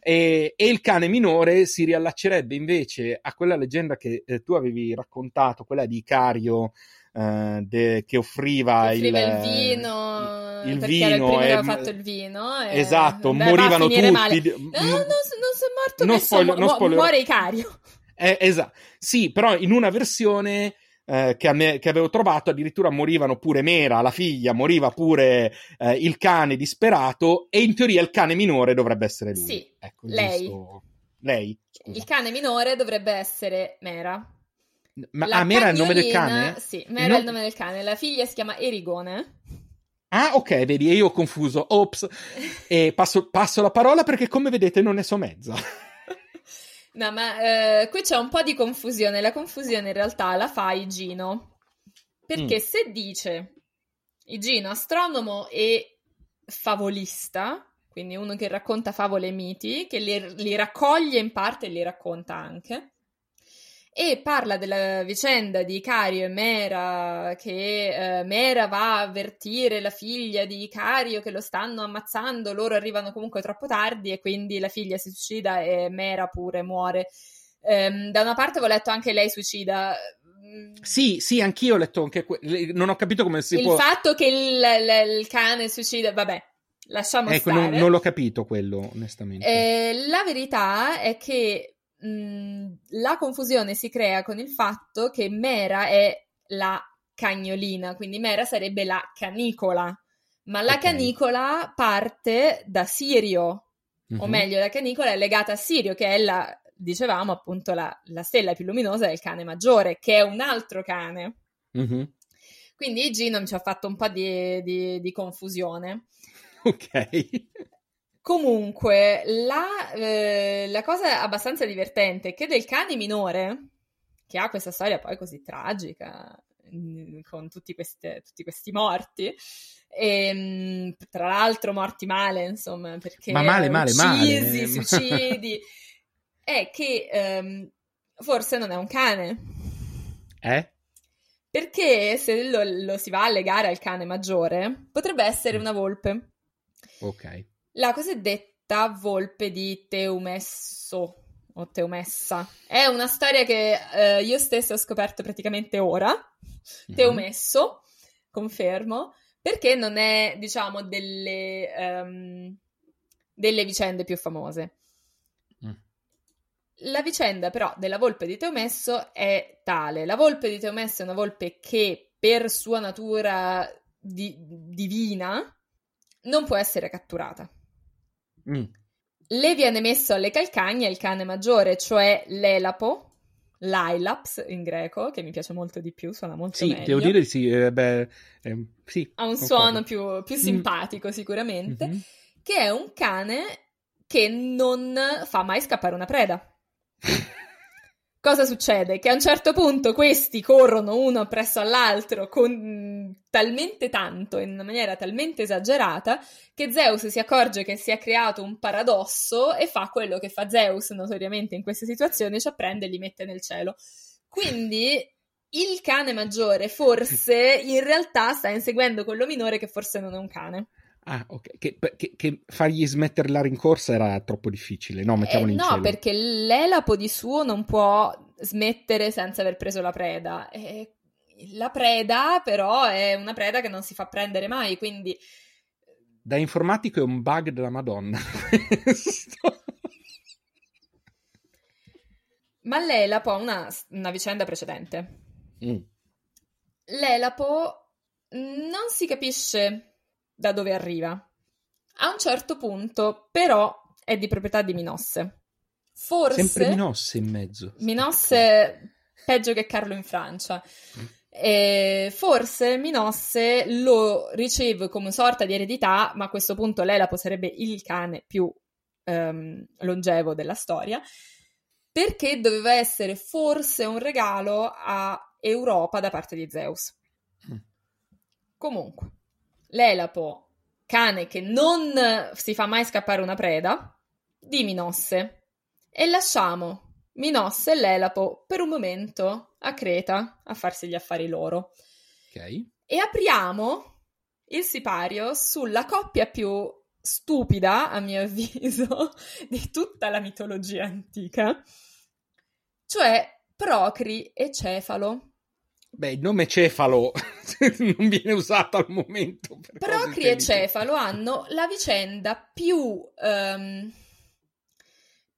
B: e, e il cane minore si riallaccerebbe invece a quella leggenda che eh, tu avevi raccontato, quella di Icario eh, de, che offriva,
A: che offriva
B: il,
A: il, vino
B: il
A: perché
B: vino
A: era il primo
B: e,
A: che aveva fatto il vino e,
B: esatto,
A: beh,
B: morivano tutti.
A: male. no, non, non sono morto
B: non
A: nessuno,
B: spoiler, non
A: muore Icario.
B: Eh, esatto, sì, però in una versione eh, che, me, che, avevo trovato, addirittura morivano pure Mera, la figlia, moriva pure eh, il cane disperato e in teoria il cane minore dovrebbe essere lui.
A: Sì,
B: ecco,
A: lei.
B: Giusto... Lei?
A: Scusa. Il cane minore dovrebbe essere Mera.
B: Ma ah, Mera è il nome del cane?
A: Sì, Mera no... è il nome del cane. La figlia si chiama Erigone.
B: Ah, ok, vedi, io ho confuso. Ops. <laughs> e passo, passo la parola perché, come vedete, non ne so mezza.
A: No, ma eh, qui c'è un po' di confusione. La confusione in realtà la fa Igino. Perché mm. se dice Igino, astronomo e favolista, quindi uno che racconta favole e miti, che li, li raccoglie in parte e li racconta anche, e parla della vicenda di Icario e Mera, che eh, Mera va a avvertire la figlia di Icario che lo stanno ammazzando, loro arrivano comunque troppo tardi e quindi la figlia si suicida e Mera pure muore. Ehm, da una parte avevo letto anche lei suicida.
B: Sì, sì, anch'io ho letto anche que- non ho capito come si
A: il
B: può...
A: Il fatto che il, il, il, cane suicida, vabbè, lasciamo
B: ecco,
A: stare.
B: Non, non l'ho capito quello, onestamente.
A: Eh, la verità è che la confusione si crea con il fatto che Mera è la cagnolina, quindi Mera sarebbe la canicola, ma la
B: Ok.
A: canicola parte da Sirio, o
B: Mhm.
A: meglio, la canicola è legata a Sirio, che è la, dicevamo appunto, la, la stella più luminosa del cane maggiore, che è un altro cane.
B: Mhm.
A: Quindi Gino ci ha fatto un po' di, di- di confusione.
B: Ok.
A: Comunque, la, eh, la cosa abbastanza divertente è che del cane minore, che ha questa storia poi così tragica, mm, con tutti, queste- tutti questi morti, e, tra l'altro morti male, insomma, perché
B: Ma male, male, male.
A: uccisi, suicidi, <laughs> è che ehm, forse non è un cane.
B: Eh?
A: Perché se lo, lo si va a legare al cane maggiore, potrebbe essere una volpe.
B: Ok.
A: La cosiddetta volpe di Teumesso o Teumessa. È una storia che eh, io stessa ho scoperto praticamente ora.
B: Mhm.
A: Teumesso, confermo, perché non è, diciamo, delle, ehm, delle vicende più famose.
B: Mm.
A: La vicenda però della volpe di Teumesso è tale. La volpe di Teumesso è una volpe che per sua natura di- divina non può essere catturata.
B: Mm.
A: Le viene messo alle calcagna il cane maggiore, cioè l'elapo, l'ailaps in greco, che mi piace molto di più, suona molto
B: Sì,
A: meglio.
B: devo dire di sì. eh, beh, eh, sì
A: ha un suono più, più simpatico sicuramente,
B: Mhm.
A: che è un cane che non fa mai scappare una preda. Cosa succede? Che a un certo punto questi corrono uno presso all'altro con talmente tanto, in una maniera talmente esagerata, che Zeus si accorge che si è creato un paradosso e fa quello che fa Zeus notoriamente in queste situazioni, cioè prende e li mette nel cielo. Quindi il cane maggiore forse in realtà sta inseguendo quello minore che forse non è un cane.
B: Ah, ok. Che, che- che fargli smettere la rincorsa era troppo difficile. No, mettiamolo
A: Eh,
B: in
A: no,
B: cielo.
A: perché l'elapo di suo non può smettere senza aver preso la preda. E la preda, però, è una preda che non si fa prendere mai, quindi
B: Da informatico è un bug della Madonna. <laughs>
A: Ma l'elapo ha una, una vicenda precedente.
B: Mm.
A: L'elapo non si capisce da dove arriva. A un certo punto, però, è di proprietà di Minosse. Forse
B: Sempre Minosse in mezzo.
A: Minosse peggio che Carlo in Francia. E forse Minosse lo riceve come sorta di eredità, ma a questo punto l'Elapo sarebbe il cane più ehm, longevo della storia, perché doveva essere forse un regalo a Europa da parte di Zeus.
B: Mm.
A: Comunque, l'Elapo, cane che non si fa mai scappare una preda, di Minosse. E lasciamo Minosse e l'Elapo per un momento a Creta a farsi gli affari loro.
B: Ok.
A: E apriamo il sipario sulla coppia più stupida, a mio avviso, <laughs> di tutta la mitologia antica, cioè Procri e Cefalo.
B: Beh, il nome Cefalo <laughs> non viene usato al momento. per
A: Procri e. Cefalo hanno la vicenda più, ehm,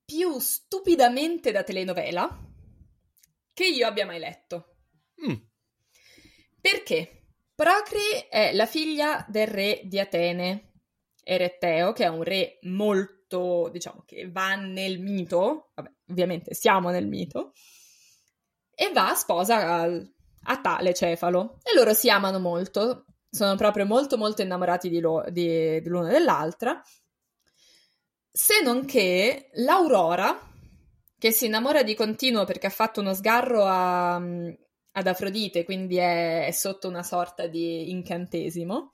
A: più stupidamente da telenovela che io abbia mai letto.
B: Mm.
A: Perché? Procri è la figlia del re di Atene, Eretteo, che è un re molto, diciamo, che va nel mito, vabbè, ovviamente siamo nel mito, e va sposa al- a tale Cefalo. E loro si amano molto, sono proprio molto molto innamorati di, lo- di- di l'una dell'altra, se non che l'Aurora, che si innamora di continuo perché ha fatto uno sgarro a- ad Afrodite, quindi è, è sotto una sorta di incantesimo,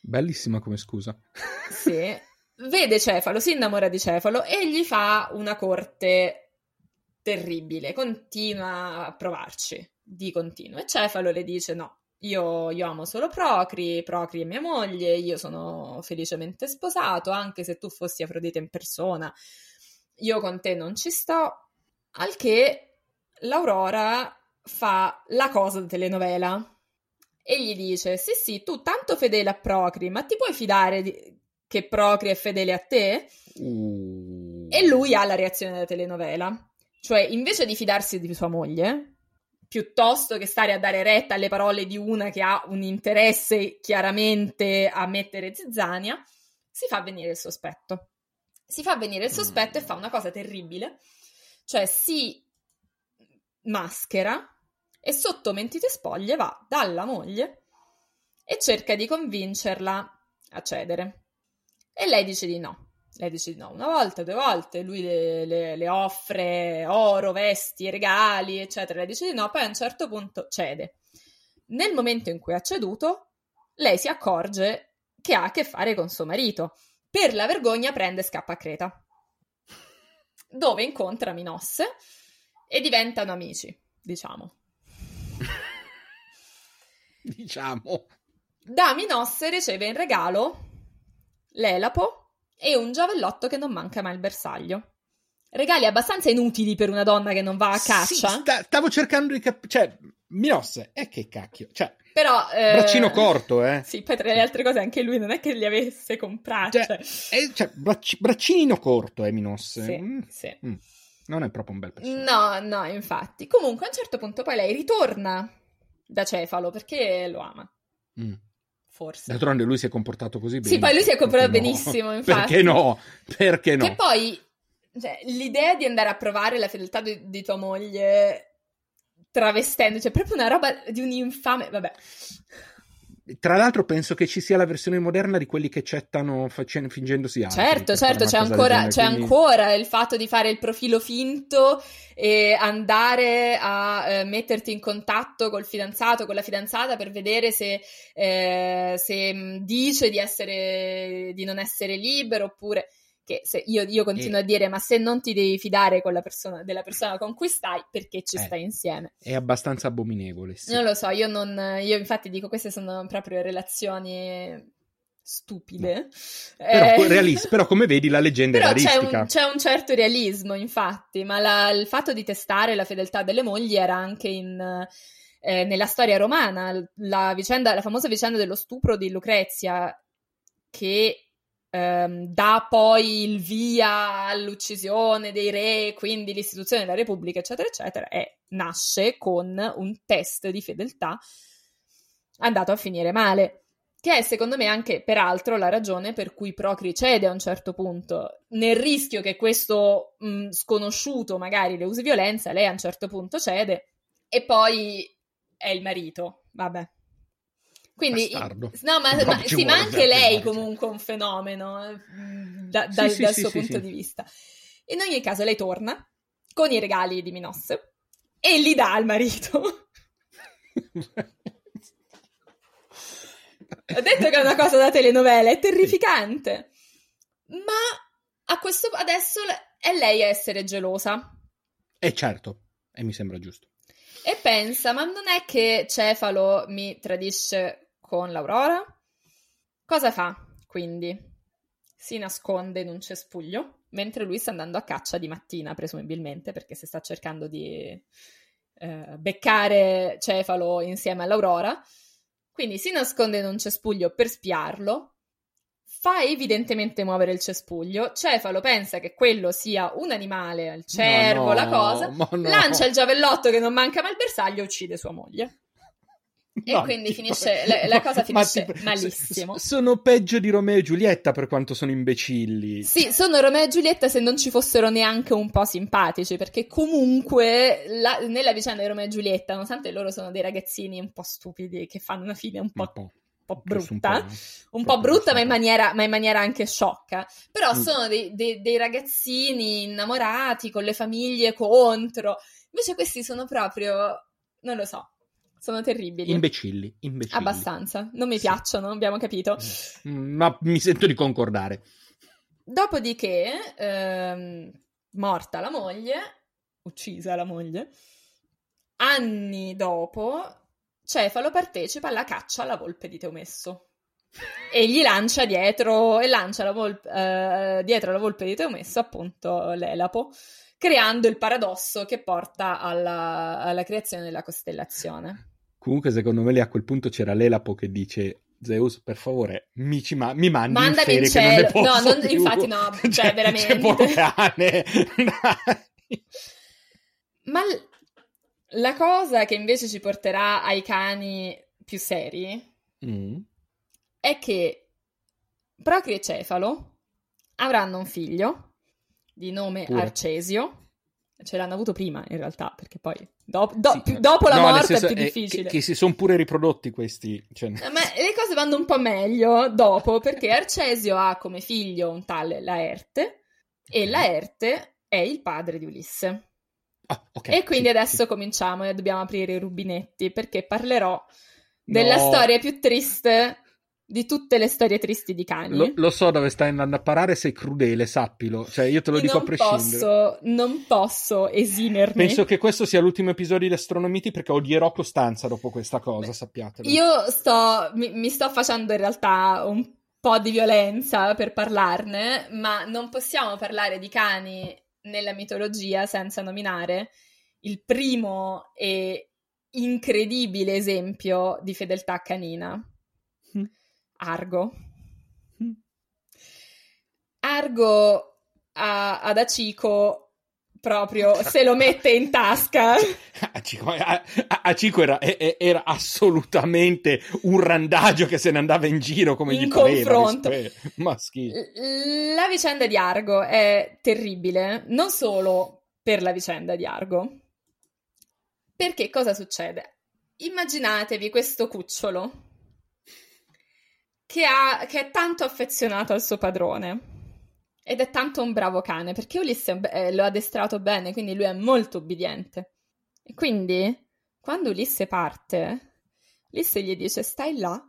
B: Bellissima come scusa. <laughs>
A: sì, vede Cefalo, si innamora di Cefalo e gli fa una corte terribile, continua a provarci di continuo. E Cefalo le dice no, io, io amo solo Procri, Procri è mia moglie, io sono felicemente sposato, anche se tu fossi Afrodite in persona, io con te non ci sto. Al che l'Aurora fa la cosa da telenovela e gli dice: Sì, sì, tu tanto fedele a Procri, ma ti puoi fidare di- che Procri è fedele a te?
B: Uh.
A: E lui ha la reazione da telenovela, cioè invece di fidarsi di sua moglie, piuttosto che stare a dare retta alle parole di una che ha un interesse chiaramente a mettere zizzania, si fa venire il sospetto. Si fa venire il sospetto e fa una cosa terribile, cioè si maschera e sotto mentite spoglie va dalla moglie e cerca di convincerla a cedere. E lei dice di no. Lei dice di no una volta, due volte, lui le, le, le offre oro, vesti, regali, eccetera. Lei dice di no, poi a un certo punto cede. Nel momento in cui ha ceduto, lei si accorge che ha a che fare con suo marito. Per la vergogna prende e scappa a Creta, dove incontra Minosse e diventano amici, diciamo. <laughs>
B: diciamo.
A: Da Minosse riceve in regalo l'elapo e un giavellotto che non manca mai il bersaglio. Regali abbastanza inutili per una donna che non va a caccia. Sì,
B: sta, stavo cercando di capire. Cioè, Minosse, è che cacchio. Cioè,
A: però.
B: Eh, braccino corto, eh.
A: Sì, poi tra le altre cose anche lui non è che li avesse comprati.
B: Cioè, è, cioè bracci, braccino corto, eh, Minosse.
A: Sì, mm. sì. Mm.
B: Non è proprio un bel personaggio.
A: No, no, infatti. Comunque, a un certo punto poi lei ritorna da Cefalo perché lo ama. Mm. Forse.
B: D'altronde lui si è comportato così bene.
A: Sì, poi lui si è comportato benissimo, <laughs> infatti.
B: Perché no? Perché no?
A: Che poi, cioè, l'idea di andare a provare la fedeltà di, di tua moglie travestendo, cioè proprio una roba di un infame, vabbè.
B: Tra l'altro penso che ci sia la versione moderna di quelli che facendo, fingendosi altri.
A: Certo, certo, c'è, ancora, c'è quindi... ancora, il fatto di fare il profilo finto e andare a eh, metterti in contatto col fidanzato, con la fidanzata per vedere se, eh, se dice di, essere, di non essere libero oppure che io, io, continuo e... a dire, ma se non ti devi fidare persona, della persona con cui stai, perché ci eh, stai insieme?
B: È abbastanza abominevole. Sì.
A: Non lo so, io non, io infatti dico, queste sono proprio relazioni stupide. No.
B: Però, eh, realist- però, come vedi la leggenda
A: però
B: è realistica.
A: C'è un, c'è un certo realismo, infatti, ma la, il fatto di testare la fedeltà delle mogli era anche in... Eh, nella storia romana, la, vicenda, la famosa vicenda dello stupro di Lucrezia, che ehm, dà poi il via all'uccisione dei re, quindi l'istituzione della Repubblica, eccetera, eccetera, e nasce con un test di fedeltà andato a finire male. Che è secondo me anche, peraltro, la ragione per cui Procri cede a un certo punto. Nel rischio che questo mh, sconosciuto magari le usi violenza, lei a un certo punto cede e poi è il marito. Vabbè, quindi, no, ma, ma, sì, ma anche lei comunque un fenomeno eh, da, da, sì, dal sì, suo sì, punto di vista. In ogni caso, lei torna con i regali di Minosse e li dà al marito. <laughs> Ho detto che è una cosa da telenovela, è terrificante. Ma a questo adesso è lei a essere gelosa.
B: E certo, e mi sembra giusto.
A: E pensa, ma non è che Cefalo mi tradisce con l'Aurora. Cosa fa, quindi? Si nasconde in un cespuglio, mentre lui sta andando a caccia di mattina, presumibilmente, perché si sta cercando di eh, beccare Cefalo insieme all'Aurora. Quindi si nasconde in un cespuglio per spiarlo, fa evidentemente muovere il cespuglio. Cefalo pensa che quello sia un animale, il cervo, no, no, la cosa, no. lancia il giavellotto che non manca ma il bersaglio e uccide sua moglie. E no, quindi finisce, <laughs> la, la, cosa finisce ma, malissimo.
B: Sono peggio di Romeo e Giulietta per quanto sono imbecilli.
A: Sì, sono Romeo e Giulietta se non ci fossero neanche un po' simpatici, perché comunque la, nella vicenda di Romeo e Giulietta, nonostante loro sono dei ragazzini un po' stupidi che fanno una fine un po', un po', po brutta, un po', un po brutta ma in, maniera, ma in, maniera, anche sciocca, però mm. sono dei, dei, dei ragazzini innamorati con le famiglie contro, invece questi sono proprio, non lo so, sono terribili.
B: Imbecilli, imbecilli.
A: Abbastanza. Non mi sì. piacciono, abbiamo capito.
B: Ma mi sento di concordare.
A: Dopodiché, ehm, morta la moglie, uccisa la moglie, anni dopo, Cefalo partecipa alla caccia alla volpe di Teomesso. e gli lancia dietro, e lancia la volpe, eh, dietro la volpe di Teomesso appunto l'Elapo creando il paradosso che porta alla, alla creazione della costellazione.
B: Comunque, secondo me, lì a quel punto c'era l'Elapo che dice: Zeus, per favore, mi, ci ma- mi mandi
A: Mandami in, in cielo. no, non, infatti, no, <laughs> cioè, cioè veramente.
B: Cane. <laughs>
A: ma l- La cosa che invece ci porterà ai cani più seri
B: Mm.
A: è che Procri e Cefalo avranno un figlio di nome
B: Pure.
A: Arcesio. Ce l'hanno avuto prima, in realtà, perché poi do- do-
B: Sì.
A: più- dopo la
B: No,
A: morte
B: senso,
A: è più
B: eh,
A: difficile.
B: Che, che si sono pure riprodotti questi. cioè-
A: Ma le cose vanno un po' meglio dopo, perché Arcesio ha come figlio un tale Laerte, e. Laerte è il padre di Ulisse.
B: Ah, ok,
A: E quindi
B: sì,
A: adesso
B: sì.
A: cominciamo e dobbiamo aprire i rubinetti, perché parlerò della
B: No.
A: storia più triste di tutte le storie tristi di cani.
B: Lo, lo so dove stai andando a parare, sei crudele, sappilo. Cioè, io te lo
A: E
B: dico a
A: non
B: prescindere.
A: posso, non posso esimermi.
B: Penso che questo sia l'ultimo episodio di Astronomiti perché odierò Costanza dopo questa cosa, sappiatelo.
A: Io sto, mi, mi sto facendo in realtà un po' di violenza per parlarne, ma non possiamo parlare di cani nella mitologia senza nominare il primo e incredibile esempio di fedeltà canina. Argo.
B: Mm.
A: Argo a- ad Acico proprio <laughs> se lo mette in tasca. <laughs>
B: A Cico, a- a- a Cico era, era assolutamente un randagio che se ne andava in giro come
A: In
B: gli pareva.
A: confronto.
B: schifo.
A: La vicenda di Argo è terribile, non solo per la vicenda di Argo. Perché cosa succede? Immaginatevi questo cucciolo che, ha- che è tanto affezionato al suo padrone ed è tanto un bravo cane perché Ulisse eh, lo ha addestrato bene, quindi lui è molto obbediente. E quindi, quando Ulisse parte, Ulisse gli dice: Stai là.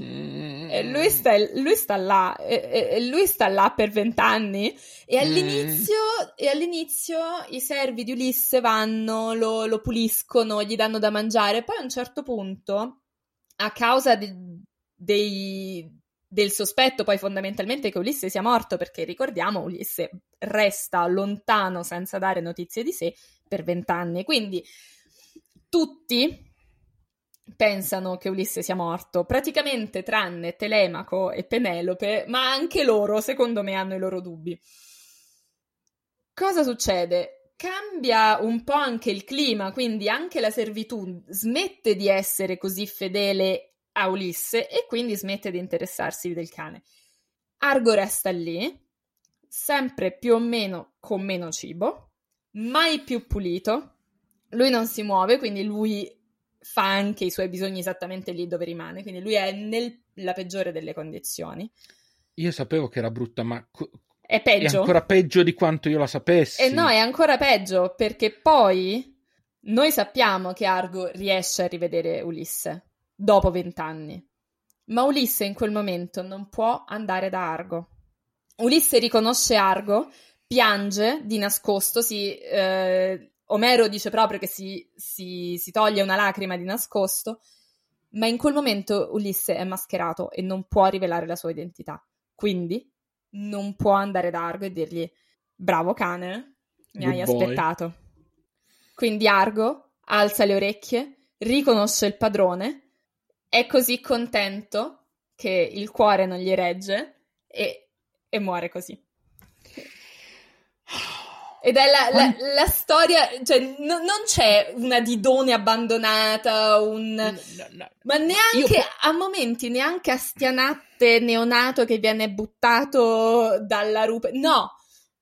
A: E lui sta, lui sta là, e, e- e lui sta là per vent'anni. E
B: Mm.
A: all'inizio, e all'inizio i servi di Ulisse vanno, lo, lo puliscono, gli danno da mangiare. Poi a un certo punto, a causa di- dei- del sospetto, poi fondamentalmente che Ulisse sia morto, perché ricordiamo, Ulisse resta lontano senza dare notizie di sé per vent'anni. Quindi tutti pensano che Ulisse sia morto, praticamente tranne Telemaco e Penelope, ma anche loro, secondo me, hanno i loro dubbi. Cosa succede? Cambia un po' anche il clima, quindi anche la servitù smette di essere così fedele a Ulisse e quindi smette di interessarsi del cane. Argo resta lì, sempre più o meno con meno cibo, mai più pulito. Lui non si muove, quindi lui fa anche i suoi bisogni esattamente lì dove rimane, quindi lui è nella peggiore delle condizioni.
B: Io sapevo che era brutta, ma co-
A: È
B: è
A: peggio.
B: ancora peggio di quanto io la sapessi.
A: E no, è ancora peggio perché poi noi sappiamo che Argo riesce a rivedere Ulisse dopo vent'anni, ma Ulisse in quel momento non può andare da Argo. Ulisse riconosce Argo, piange di nascosto, si, eh, Omero dice proprio che si, si- si toglie una lacrima di nascosto, ma in quel momento Ulisse è mascherato e non può rivelare la sua identità. Quindi non può andare da Argo e dirgli bravo cane, mi hai
B: Good boy."
A: aspettato. Quindi Argo alza le orecchie, riconosce il padrone, è così contento che il cuore non gli regge e, e muore così. Ed è la, la- la storia, cioè no- non c'è una Didone abbandonata, un...
B: No, no.
A: Ma neanche
B: Io-
A: a momenti, neanche a Stianatte neonato che viene buttato dalla rupe. No,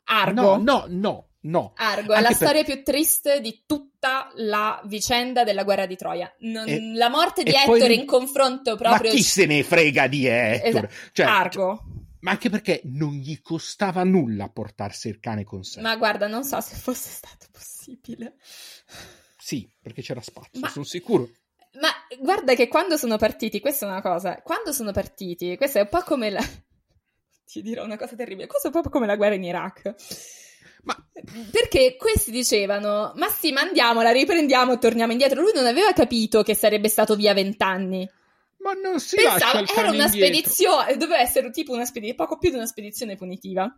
A: Argo.
B: No, no, no, no.
A: Argo è
B: Anche
A: la
B: per-
A: storia più triste di tutta la vicenda della guerra di Troia. Non-
B: E-
A: la morte di
B: e poi-
A: Ettore in confronto proprio.
B: Ma chi se ne frega di Hector?
A: Esatto.
B: Cioè,
A: Argo.
B: Ma anche perché non gli costava nulla portarsi il cane con sé.
A: Ma guarda, non so se fosse stato possibile.
B: Sì, perché c'era spazio,
A: Ma-
B: sono sicuro.
A: Ma guarda che quando sono partiti, questa è una cosa, quando sono partiti, questa è un po' come la... <laughs> Ti dirò una cosa terribile, questo è proprio come la guerra in Iraq.
B: Ma
A: Perché questi dicevano, ma sì, ma andiamola, riprendiamo e torniamo indietro. Lui non aveva capito che sarebbe stato via vent'anni.
B: Ma non si lascia
A: Pensava,
B: il
A: era una spedizione, doveva essere tipo una spedizione, poco più di una spedizione punitiva.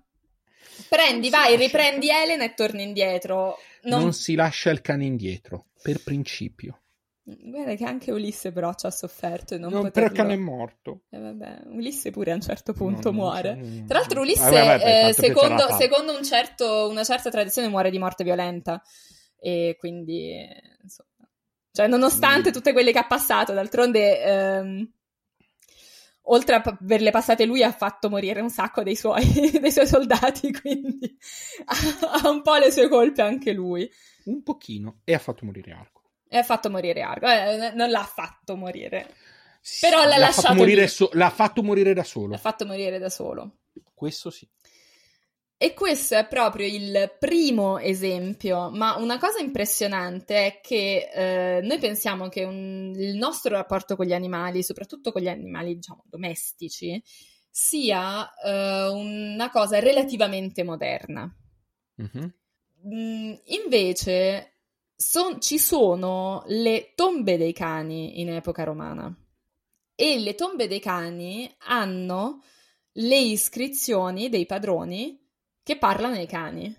A: Prendi, vai,
B: lascia-
A: riprendi Elena e torni indietro.
B: Non...
A: Non...
B: si lascia il cane indietro, per principio.
A: Guarda che anche Ulisse però ci ha sofferto e non,
B: Non
A: poterlo...
B: per cane è morto.
A: Eh, vabbè, Ulisse pure a un certo punto
B: No, non
A: muore.
B: c'è-
A: Tra l'altro Ulisse,
B: Ah, vabbè,
A: eh, secondo, secondo un certo- una certa tradizione, muore di morte violenta. e quindi insomma, cioè nonostante mm. tutte quelle che ha passato, d'altronde ehm, oltre a averle passate lui ha fatto morire un sacco dei suoi, <laughs> dei suoi soldati, <laughs> quindi ha, un po' le sue colpe anche lui.
B: Un pochino, e ha fatto morire Argo.
A: E ha fatto morire Argo, eh, non l'ha fatto morire. Però l'ha,
B: l'ha
A: lasciato
B: fatto morire, so- l'ha fatto morire da solo.
A: L'ha fatto morire da solo.
B: Questo sì.
A: E questo è proprio il primo esempio, ma una cosa impressionante è che eh, noi pensiamo che un, il nostro rapporto con gli animali, soprattutto con gli animali diciamo domestici, sia eh, una cosa relativamente moderna. Mm-hmm. Mm, invece son, ci sono le tombe dei cani in epoca romana e le tombe dei cani hanno le iscrizioni dei padroni che parlano ai cani.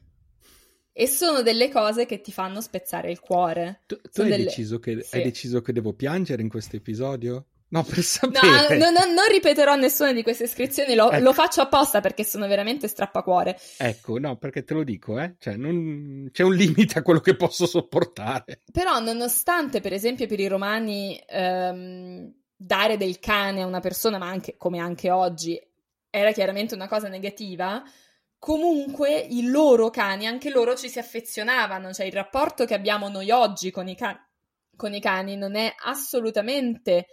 A: E sono delle cose che ti fanno spezzare il cuore.
B: Tu, tu hai,
A: delle...
B: deciso che, sì. hai, deciso che, devo piangere in questo episodio? No, per sapere.
A: No, no, no, non ripeterò nessuna di queste iscrizioni, lo, ecco. lo, faccio apposta perché sono veramente strappacuore.
B: Ecco, no, perché te lo dico, eh? Cioè, non... c'è un limite a quello che posso sopportare.
A: Però, nonostante, per esempio, per i romani ehm, dare del cane a una persona, ma anche come anche oggi, era chiaramente una cosa negativa, comunque i loro cani, anche loro ci si affezionavano, cioè il rapporto che abbiamo noi oggi con i, can- con i cani non è assolutamente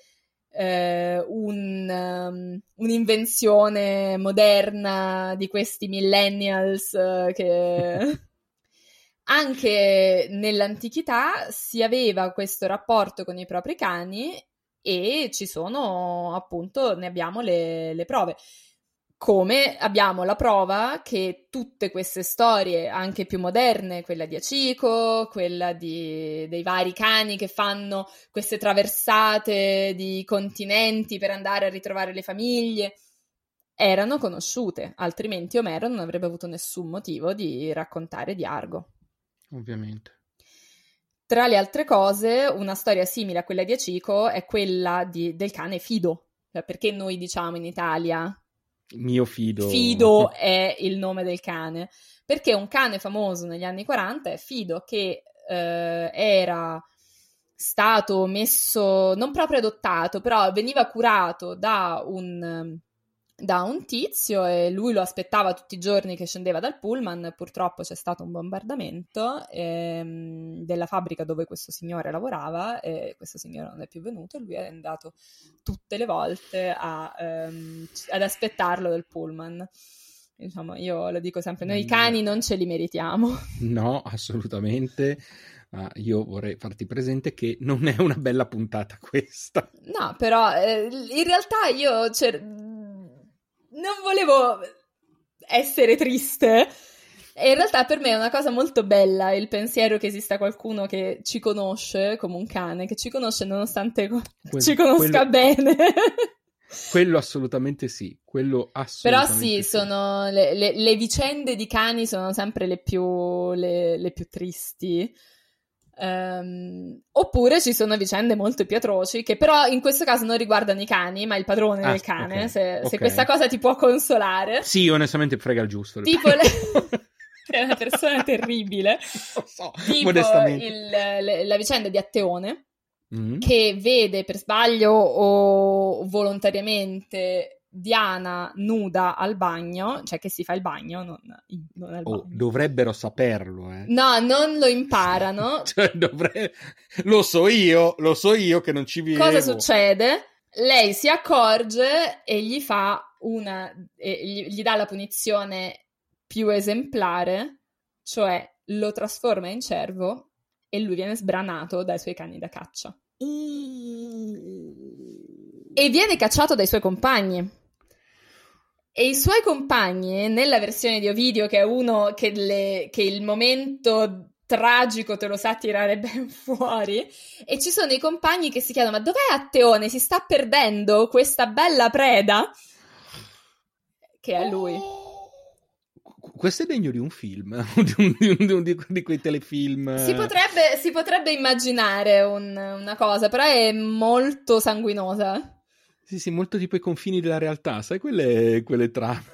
A: eh, un, um, un'invenzione moderna di questi millennials uh, che... <laughs> Anche nell'antichità si aveva questo rapporto con i propri cani e ci sono appunto, ne abbiamo le, le prove come abbiamo la prova che tutte queste storie, anche più moderne, quella di Acico, quella di, dei vari cani che fanno queste traversate di continenti per andare a ritrovare le famiglie, erano conosciute, altrimenti Omero non avrebbe avuto nessun motivo di raccontare di Argo.
B: Ovviamente.
A: Tra le altre cose, una storia simile a quella di Acico è quella di, del cane Fido, perché noi diciamo in Italia
B: mio Fido.
A: Fido è il nome del cane. Perché un cane famoso negli anni 40 è Fido, che eh, era stato messo, non proprio adottato, però veniva curato da un da un tizio e lui lo aspettava tutti i giorni che scendeva dal pullman. Purtroppo c'è stato un bombardamento ehm, della fabbrica dove questo signore lavorava e questo signore non è più venuto e lui è andato tutte le volte a, ehm, ad aspettarlo del pullman. Diciamo, io lo dico sempre, noi i cani non ce li meritiamo. <laughs>
B: No, assolutamente. Uh, io vorrei farti presente che non è una bella puntata questa.
A: No, però eh, in realtà io cer- non volevo essere triste. E in realtà per me è una cosa molto bella il pensiero che esista qualcuno che ci conosce come un cane, che ci conosce nonostante quello, ci conosca quello, bene. <laughs>
B: quello assolutamente sì, quello assolutamente
A: Però sì,
B: sì.
A: Sono le, le, le, vicende di cani sono sempre le più, le, le più tristi. Um, oppure ci sono vicende molto più atroci che però in questo caso non riguardano i cani ma il padrone ah, del cane okay, se, okay. se, questa cosa ti può consolare.
B: Sì onestamente frega il giusto
A: tipo le... <laughs> è una persona terribile.
B: Lo so
A: tipo il, le, la vicenda di Atteone mm-hmm. che vede per sbaglio o volontariamente Diana nuda al bagno, cioè che si fa il bagno, non, non al oh, bagno.
B: dovrebbero saperlo, eh.
A: No, non lo imparano. <laughs>
B: cioè, dovre... Lo so io, lo so io che non ci vivo.
A: Cosa succede? Lei si accorge e gli fa una... gli, gli dà la punizione più esemplare, cioè lo trasforma in cervo e lui viene sbranato dai suoi cani da caccia. E viene cacciato dai suoi compagni. E i suoi compagni, nella versione di Ovidio, che è uno che, le, che il momento tragico te lo sa tirare <laughs> ben fuori, e ci sono i compagni che si chiedono: Ma dov'è Atteone? Si sta perdendo questa bella preda? Che è lui.
B: questo è degno di un film, <laughs> di, un, di, un, di, di, quei telefilm.
A: Si potrebbe, si potrebbe immaginare un, una cosa, però è molto sanguinosa.
B: Sì, sì, molto tipo i confini della realtà, sai quelle, quelle trame?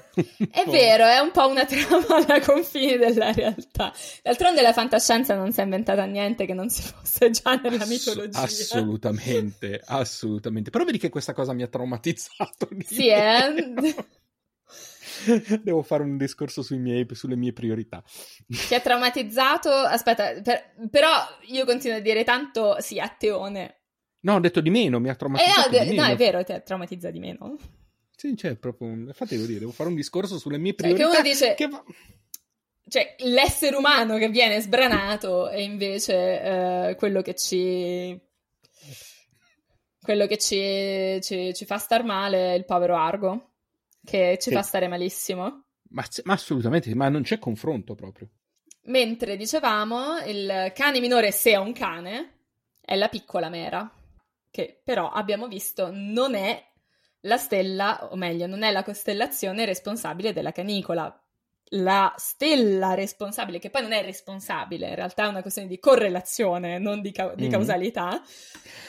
A: È vero, è un po' una <laughs> trama alla confine della realtà. D'altronde la fantascienza non si è inventata niente che non si fosse già nella Ass- mitologia.
B: Assolutamente, assolutamente. Però vedi che questa cosa mi ha traumatizzato.
A: Sì, eh? <laughs>
B: Devo fare un discorso miei, sulle mie priorità.
A: Ti ha traumatizzato? Aspetta, per, però io continuo a dire tanto sì a Teone.
B: No, ho detto di meno, mi ha traumatizzato
A: eh, no, no, è vero, ti traumatizza di meno.
B: Sì, c'è proprio. Infatti devo dire, devo fare un discorso sulle mie priorità.
A: Cioè, che uno dice... Che va... Cioè, l'essere umano che viene sbranato è invece eh, quello che ci... Quello che ci, ci, ci fa star male è il povero Argo che ci sì. fa stare malissimo.
B: Ma, ma, assolutamente, ma non c'è confronto proprio.
A: Mentre dicevamo, il cane minore, se è un cane, è la piccola Mera, che però abbiamo visto non è la stella, o meglio, non è la costellazione responsabile della canicola. La stella responsabile, che poi non è responsabile, in realtà è una questione di correlazione, non di, ca- di mm. causalità.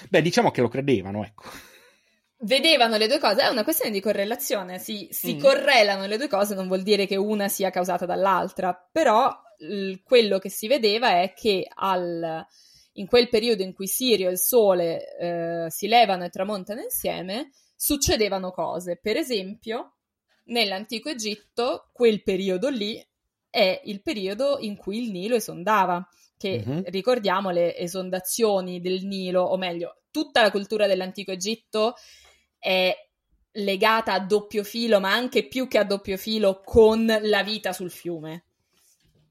B: Beh, diciamo che lo credevano, ecco
A: vedevano le due cose, è una questione di correlazione, si, si mm. correlano le due cose, non vuol dire che una sia causata dall'altra, però l- quello che si vedeva è che al, in quel periodo in cui Sirio e il Sole eh, si levano e tramontano insieme, succedevano cose. Per esempio, nell'antico Egitto, quel periodo lì è il periodo in cui il Nilo esondava, che mm-hmm. ricordiamo le esondazioni del Nilo, o meglio, tutta la cultura dell'antico Egitto è legata a doppio filo, ma anche più che a doppio filo, con la vita sul fiume.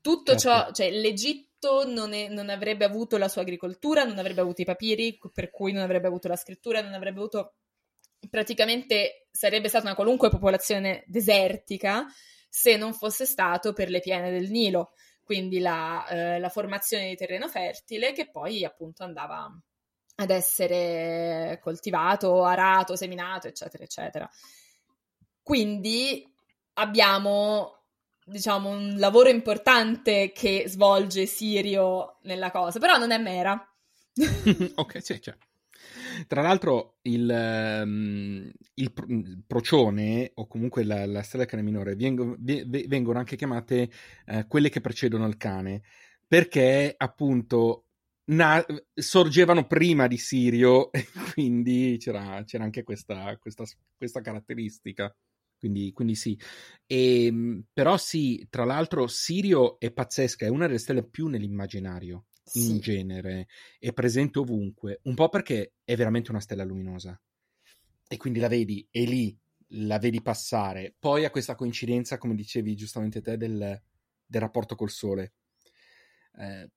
A: Tutto certo. ciò, cioè l'Egitto non, è, non, avrebbe avuto la sua agricoltura, non avrebbe avuto i papiri, per cui non avrebbe avuto la scrittura, non avrebbe avuto praticamente sarebbe stata una qualunque popolazione desertica se non fosse stato per le piene del Nilo, quindi la, eh, la formazione di terreno fertile che poi appunto andava ad essere coltivato, arato, seminato, eccetera, eccetera. Quindi abbiamo, diciamo, un lavoro importante che svolge Sirio nella cosa, però non è mera. <laughs>
B: ok, sì, cioè. Tra l'altro il, um, il, il, procione o comunque la, la stella cane minore vengono, vengono anche chiamate uh, quelle che precedono il cane perché appunto na- sorgevano prima di Sirio <laughs> e quindi c'era, c'era anche questa, questa, questa caratteristica. Quindi, quindi, sì. E, ehm, però sì, tra l'altro Sirio è pazzesca, è una delle stelle più nell'immaginario sì. in genere, è presente ovunque, un po' perché è veramente una stella luminosa. E quindi la vedi, è lì, la vedi passare. Poi ha questa coincidenza, come dicevi giustamente te, del, del rapporto col Sole. Eh,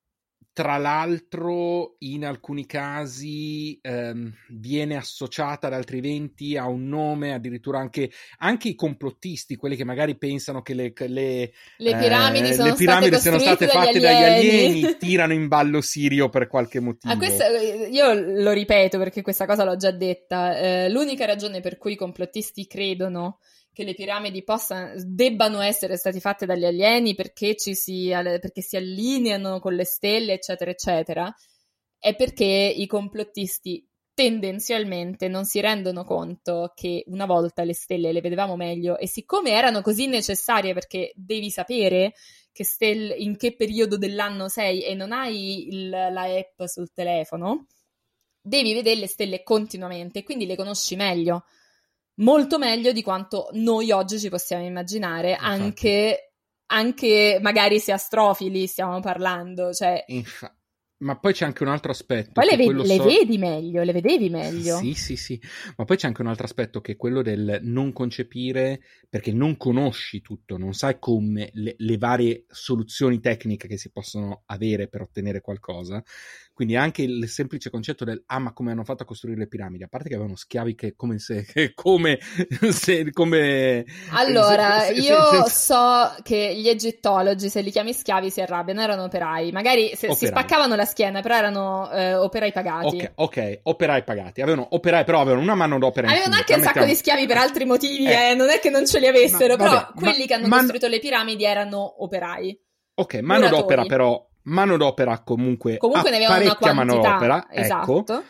B: tra l'altro, in alcuni casi ehm, viene associata ad altri eventi a un nome, addirittura anche, anche i complottisti, quelli che magari pensano che le, le,
A: le piramidi, eh, sono,
B: le piramidi
A: state
B: siano state fatte dagli alieni. dagli alieni, tirano in ballo Sirio per qualche motivo.
A: Ah, questo, io lo ripeto perché questa cosa l'ho già detta. Eh, l'unica ragione per cui i complottisti credono che le piramidi possano, debbano essere state fatte dagli alieni perché, si, perché si allineano con le stelle, eccetera, eccetera, è perché i complottisti tendenzialmente non si rendono conto che una volta le stelle le vedevamo meglio e siccome erano così necessarie perché devi sapere che stelle, in che periodo dell'anno sei e non hai il, la app sul telefono, devi vedere le stelle continuamente quindi le conosci meglio molto meglio di quanto noi oggi ci possiamo immaginare, anche, anche, magari se astrofili stiamo parlando. Cioè...
B: Infa- ma poi c'è anche un altro aspetto.
A: Poi le, ve- le so... vedi meglio, le vedevi meglio.
B: Sì, sì, sì. Ma poi c'è anche un altro aspetto che è quello del non concepire, perché non conosci tutto, non sai come le, le varie soluzioni tecniche che si possono avere per ottenere qualcosa. Quindi anche il semplice concetto del ah, ma come hanno fatto a costruire le piramidi? A parte che avevano schiavi che come se <laughs> come, se, come
A: Allora, se, se, io so che gli egittologi, se li chiami schiavi, si arrabbiano, erano operai. Magari operai. si spaccavano la schiena, però erano eh, operai pagati.
B: Ok, ok, operai pagati. Avevano operai, però avevano una manodopera.
A: Avevano anche un sacco di schiavi per altri motivi, eh. Eh. non è che non ce li avessero, ma, però vabbè, quelli ma, che hanno man... costruito le piramidi erano operai.
B: Ok, manodopera però manodopera comunque,
A: comunque ne quantità,
B: manodopera, ecco.
A: esatto.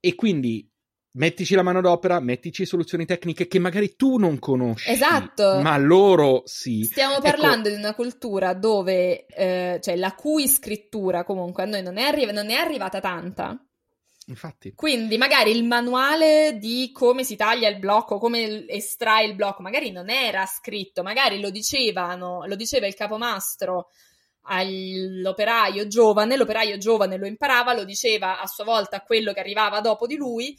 B: E quindi mettici la manodopera, mettici soluzioni tecniche che magari tu non conosci.
A: Esatto.
B: Ma loro sì.
A: Stiamo ecco. parlando di una cultura dove, eh, cioè, la cui scrittura comunque a noi non è, arri- non è arrivata tanta.
B: Infatti.
A: Quindi magari il manuale di come si taglia il blocco, come estrae il blocco, magari non era scritto, magari lo dicevano, lo diceva il capomastro all'operaio giovane, l'operaio giovane lo imparava, lo diceva a sua volta a quello che arrivava dopo di lui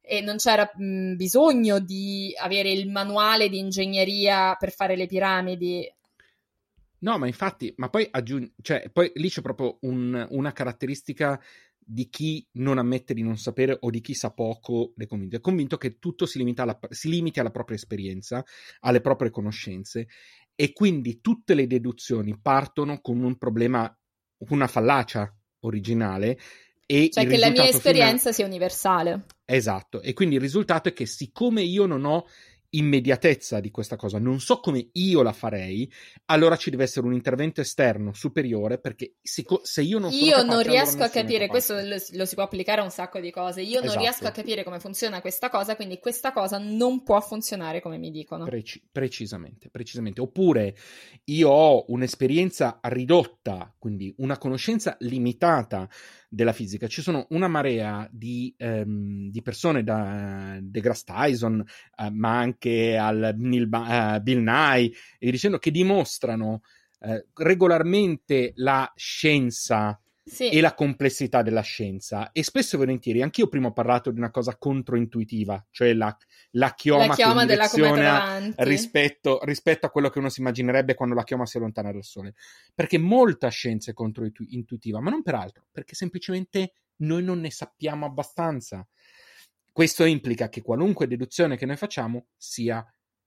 A: e non c'era mh, bisogno di avere il manuale di ingegneria per fare le piramidi.
B: No, ma infatti, ma poi aggiungi, cioè, poi lì c'è proprio un, una caratteristica di chi non ammette di non sapere o di chi sa poco è convinto. È convinto che tutto si, alla, si limiti alla propria esperienza, alle proprie conoscenze e quindi tutte le deduzioni partono con un problema, una fallacia originale. E
A: cioè che la mia esperienza finale... sia universale.
B: Esatto, e quindi il risultato è che siccome io non ho immediatezza di questa cosa, non so come io la farei, allora ci deve essere un intervento esterno superiore perché se, se io non
A: Io
B: capace,
A: non riesco a capire, questo lo, lo, si può applicare a un sacco di cose, io esatto. non riesco a capire come funziona questa cosa, quindi questa cosa non può funzionare come mi dicono.
B: Preci- precisamente, precisamente. Oppure io ho un'esperienza ridotta, quindi una conoscenza limitata della fisica. Ci sono una marea di, ehm, di persone da DeGrasse Tyson, eh, ma anche al Neil, uh, Bill Nye, e dicendo che dimostrano eh, regolarmente la scienza sì. e la complessità della scienza. E spesso e volentieri, anch'io prima ho parlato di una cosa controintuitiva, cioè la, la chioma,
A: la chioma che direziona
B: rispetto, rispetto, a quello che uno si immaginerebbe quando la chioma si allontana dal Sole. Perché molta scienza è controintuitiva, ma non per altro, perché semplicemente noi non ne sappiamo abbastanza. Questo implica che qualunque deduzione che noi facciamo sia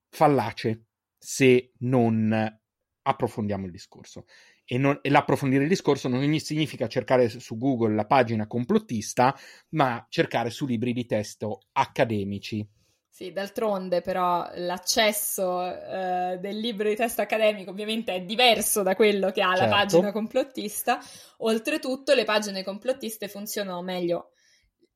B: fallace se non approfondiamo il discorso e, non, e l'approfondire il discorso non significa cercare su Google la pagina complottista, ma cercare su libri di testo accademici.
A: Sì, d'altronde però l'accesso eh, del libro di testo accademico ovviamente è diverso da quello che ha certo. la pagina complottista. Oltretutto le pagine complottiste funzionano meglio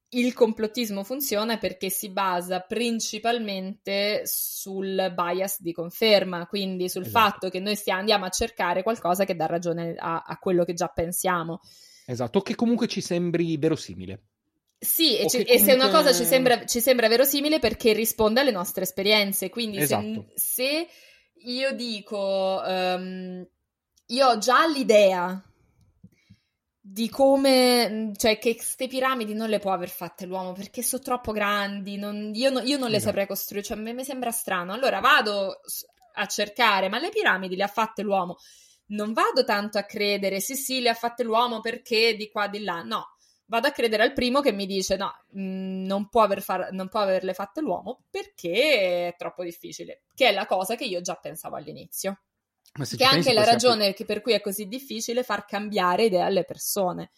A: il complottismo funziona perché si basa principalmente sul bias di conferma, quindi sul esatto. fatto che noi stia, andiamo a cercare qualcosa che dà ragione a, a quello che già pensiamo.
B: Esatto, che comunque ci sembri verosimile.
A: Sì, e, ci, comunque... e, se una cosa ci sembra, ci sembra, verosimile perché risponde alle nostre esperienze, quindi esatto. se, se, io dico, um, io ho già l'idea di come, cioè che queste piramidi non le può aver fatte l'uomo perché sono troppo grandi, non, io, no, io, non le esatto. saprei costruire, cioè a me mi sembra strano. Allora vado a cercare, ma le piramidi le ha fatte l'uomo. Non vado tanto a credere, sì sì, le ha fatte l'uomo perché di qua, di là, no. Vado a credere al primo che mi dice no, mm, non, può aver far, non può averle fatte l'uomo perché è troppo difficile, che è la cosa che io già pensavo all'inizio che è anche la ragione apri... per cui è così difficile far cambiare idea alle persone.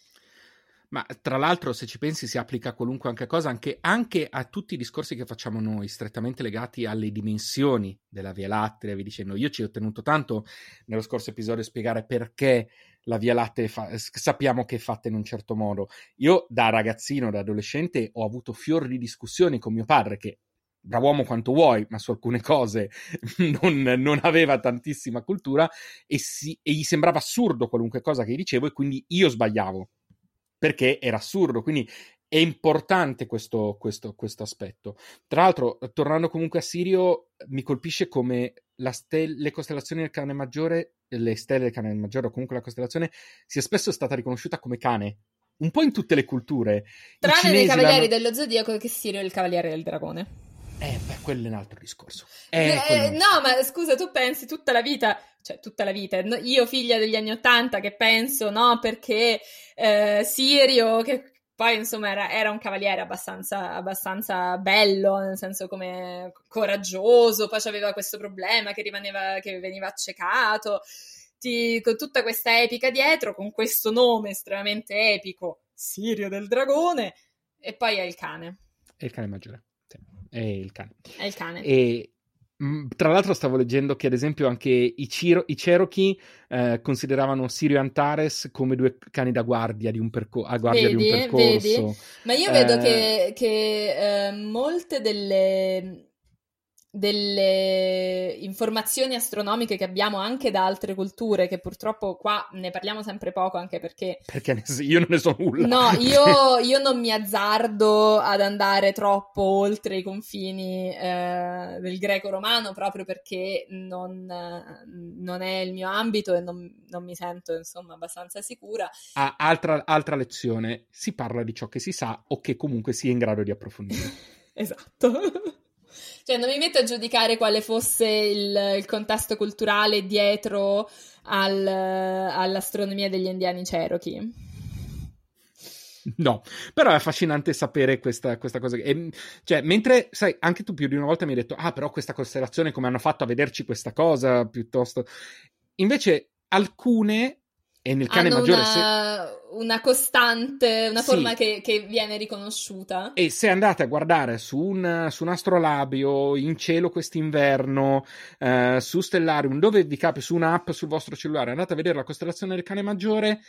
B: Ma tra l'altro, se ci pensi, si applica a qualunque anche cosa, anche, anche, a tutti i discorsi che facciamo noi, strettamente legati alle dimensioni della Via Lattea, vi dicendo, io ci ho tenuto tanto nello scorso episodio a spiegare perché la Via Lattea fa, sappiamo che è fatta in un certo modo. Io da ragazzino, da adolescente, ho avuto fior di discussioni con mio padre, che brav'uomo quanto vuoi, ma su alcune cose <laughs> non, non aveva tantissima cultura e, si, e, gli sembrava assurdo qualunque cosa che gli dicevo e quindi io sbagliavo perché era assurdo. Quindi è importante questo, questo, questo aspetto. Tra l'altro, tornando comunque a Sirio, mi colpisce come stel- le costellazioni del cane maggiore, le stelle del cane maggiore o comunque la costellazione sia spesso stata riconosciuta come cane. Un po' in tutte le culture.
A: Tranne nei cavalieri dello zodiaco che Sirio è il cavaliere del dragone.
B: Eh, beh, quello è un altro discorso.
A: Eh, eh, no, ma scusa, tu pensi tutta la vita, cioè tutta la vita, io figlia degli anni Ottanta che penso, no, perché eh, Sirio, che poi insomma era, era un cavaliere abbastanza, abbastanza, bello, nel senso come coraggioso, poi aveva questo problema che, rimaneva, che veniva accecato, ti, con tutta questa epica dietro, con questo nome estremamente epico, Sirio del dragone, e poi è il cane.
B: È il cane maggiore è il cane.
A: È il cane.
B: E, Mm, tra l'altro stavo leggendo che ad esempio anche i, Ciro- i Cherokee eh, consideravano Sirio e Antares come due cani da guardia di un, perco- a guardia
A: vedi,
B: di un percorso.
A: Vedi? Ma io vedo eh... che, che eh, molte delle delle informazioni astronomiche che abbiamo anche da altre culture, che purtroppo qua ne parliamo sempre poco, anche perché...
B: Perché io non ne so nulla.
A: No, <laughs> io, io non mi azzardo ad andare troppo oltre i confini eh, del greco-romano, proprio perché non, non, è il mio ambito e non, non mi sento, insomma, abbastanza sicura.
B: Ah, altra, altra lezione, si parla di ciò che si sa o che comunque si è in grado di approfondire. <laughs>
A: esatto. Cioè, non mi metto a giudicare quale fosse il, il contesto culturale dietro al, all'astronomia degli indiani Cherokee.
B: No, però è affascinante sapere questa, questa cosa. E, cioè, mentre, sai, anche tu più di una volta mi hai detto, ah, però questa costellazione, come hanno fatto a vederci questa cosa, piuttosto... Invece, alcune e nel cane maggiore.
A: Una, se... una costante, una sì. forma che, che, viene riconosciuta.
B: E se andate a guardare su un, su un astrolabio, in cielo quest'inverno, eh, su Stellarium, dove vi capi su un'app sul vostro cellulare, andate a vedere la costellazione del cane maggiore.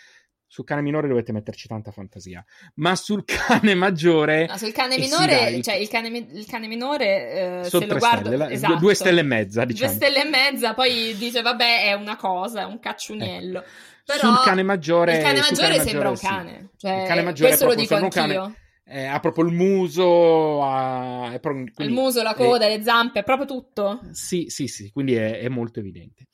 B: Sul cane minore dovete metterci tanta fantasia, ma sul <laughs> cane maggiore.
A: No, sul cane minore, sì, cioè il cane, il cane minore, eh, se lo guardo.
B: Stelle,
A: esatto,
B: due stelle e mezza, diciamo.
A: Due stelle e mezza, poi dice, vabbè, è una cosa, è un cacciuniello. Eh.
B: Però sul cane maggiore.
A: Il cane maggiore
B: cane
A: sembra
B: maggiore,
A: un cane.
B: Sì. Cioè, il cane maggiore
A: questo lo dico anch'io.
B: Eh, ha proprio il muso, ha,
A: proprio, quindi, il muso, la coda, eh, le zampe, proprio tutto.
B: Sì, sì, sì, quindi è, è molto evidente.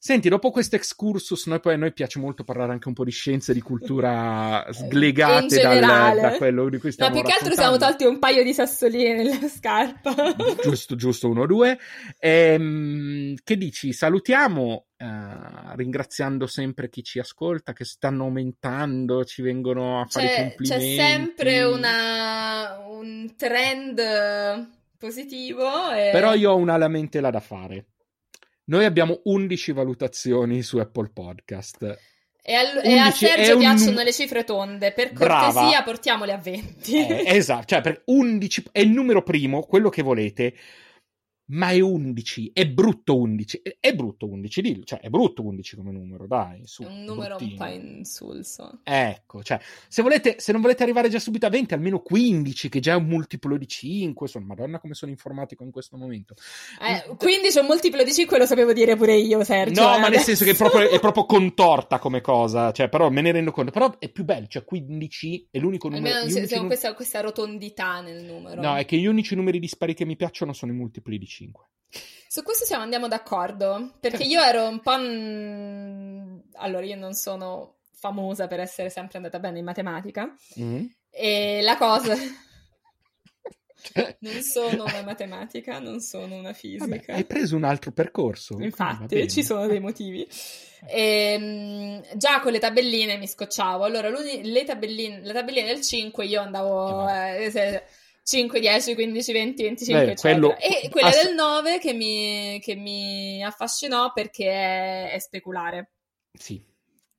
B: Senti, dopo questo excursus, noi poi a noi piace molto parlare anche un po' di scienze, di cultura <laughs> slegate dal, da quello di cui stiamo
A: Ma più che altro siamo tolti un paio di sassolini nella scarpa.
B: giusto, giusto, uno o due. Ehm, che dici? Salutiamo, eh, ringraziando sempre chi ci ascolta, che stanno aumentando, ci vengono a fare c'è, complimenti.
A: C'è sempre una, un trend positivo. E...
B: Però io ho una lamentela da fare. Noi abbiamo 11 valutazioni su Apple Podcast.
A: E, al, e a Sergio piacciono un... le cifre tonde, per cortesia Brava. portiamole a 20.
B: Eh, esatto, cioè per 11 è il numero primo, quello che volete ma è 11, è brutto 11, è, brutto 11, dillo, cioè è brutto 11 come numero, dai, su.
A: È un numero bottino. un po' insulso.
B: Ecco, cioè, se, volete, se non volete arrivare già subito a 20, almeno 15, che già è un multiplo di 5, sono, madonna come sono informatico in questo momento.
A: Eh, 15 è un multiplo di 5, lo sapevo dire pure io, Sergio.
B: No,
A: eh,
B: ma nel senso che è proprio, è <laughs> proprio, contorta come cosa, cioè, però me ne rendo conto, però è più bello, cioè 15 è l'unico numero...
A: Almeno se, se num- questa, questa rotondità nel numero.
B: No, è che gli unici numeri dispari che mi piacciono sono i multipli di 5.
A: Su questo siamo andiamo d'accordo, perché <laughs> io ero un po'... Allora, io non sono famosa per essere sempre andata bene in matematica mm. e la cosa... <laughs> non sono una matematica, non sono una fisica. Vabbè,
B: hai preso un altro percorso.
A: Infatti, ci sono dei motivi. E, <laughs> ehm, già con le tabelline mi scocciavo. Allora, le tabelline, la tabellina del 5 io andavo... Eh, se, 5, 10, 15, 20, 25, Beh, quello... E quella Ass- del 9 che mi, che mi affascinò perché è, è speculare.
B: Sì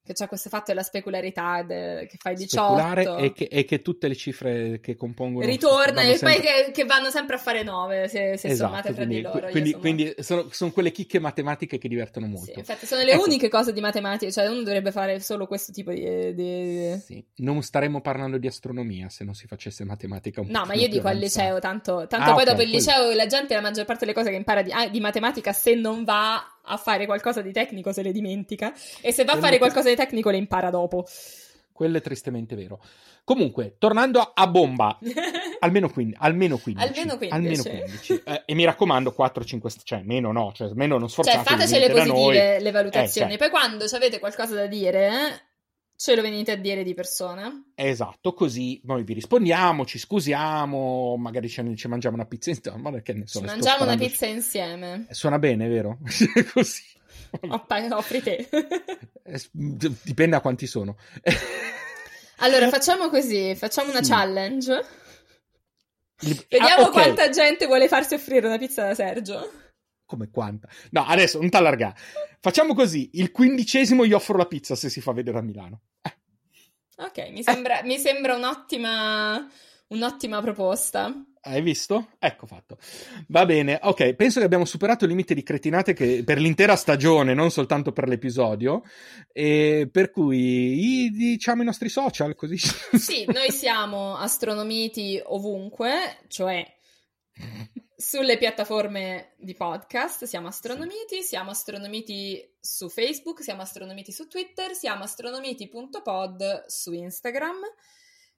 A: che c'è questo fatto della specularità de, che fai 18
B: e che, e che, tutte le cifre che compongono
A: ritornano e sempre... poi che, che, vanno sempre a fare 9 se, se esatto, sommate tra di loro
B: quindi,
A: sono...
B: quindi sono, sono, quelle chicche matematiche che divertono molto
A: sì, infatti sono le ecco. uniche cose di matematica cioè uno dovrebbe fare solo questo tipo di, di...
B: Sì. non staremmo parlando di astronomia se non si facesse matematica un
A: no ma io dico al liceo tanto, tanto ah, poi okay, dopo il liceo quello... la gente la maggior parte delle cose che impara di, ah, di matematica se non va a fare qualcosa di tecnico se le dimentica e se va a fare qualcosa di tecnico le impara dopo.
B: Quello è tristemente vero. Comunque, tornando a, bomba, <laughs> almeno, 15, almeno 15.
A: Almeno 15.
B: Almeno 15. Eh, e mi raccomando, 4-5, cioè meno no, cioè meno non sforzatevi.
A: Cioè fatecele positive le valutazioni. Eh, cioè. Poi quando avete qualcosa da dire, ce lo venite a dire di persona.
B: Esatto, così noi vi rispondiamo, ci scusiamo, magari ci, ci mangiamo una pizza insieme. Ma che ne so,
A: ci mangiamo una pizza insieme.
B: Eh, suona bene, vero? <laughs> così.
A: Oppa, offri te. <laughs>
B: Eh, dipende da quanti sono. <laughs>
A: allora, facciamo così, facciamo una sì. challenge. Vediamo ah, okay. quanta gente vuole farsi offrire una pizza da Sergio.
B: Come quanta? No, adesso non t'allargare. Facciamo così: il quindicesimo gli offro la pizza se si fa vedere a Milano. Eh.
A: Ok, mi sembra, mi sembra un'ottima, un'ottima proposta.
B: Hai visto? Ecco fatto. Va bene, ok. Penso che abbiamo superato il limite di cretinate che, per l'intera stagione, non soltanto per l'episodio. E per cui diciamo i nostri social così.
A: Sì, noi siamo astronomiti ovunque, cioè <laughs> sulle piattaforme di podcast. Siamo astronomiti, siamo astronomiti su Facebook, siamo astronomiti su Twitter, siamo astronomiti.pod su Instagram.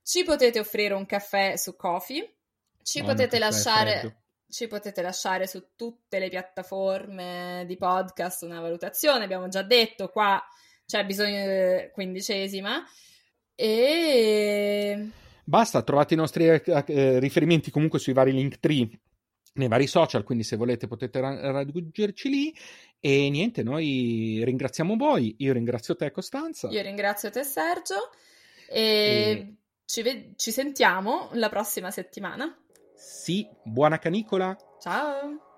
A: Ci potete offrire un caffè su Coffee ci, potete lasciare, ci potete lasciare su tutte le piattaforme di podcast una valutazione, abbiamo già detto, qua c'è bisogno di quindicesima. E...
B: Basta, trovate i nostri eh, eh riferimenti comunque sui vari link tree nei vari social, quindi se volete potete raggiungerci lì. E niente, noi ringraziamo voi, io ringrazio te Costanza.
A: Io ringrazio te Sergio e, e... Ci, ve- ci sentiamo la prossima settimana.
B: Sì, buona canicola.
A: Ciao.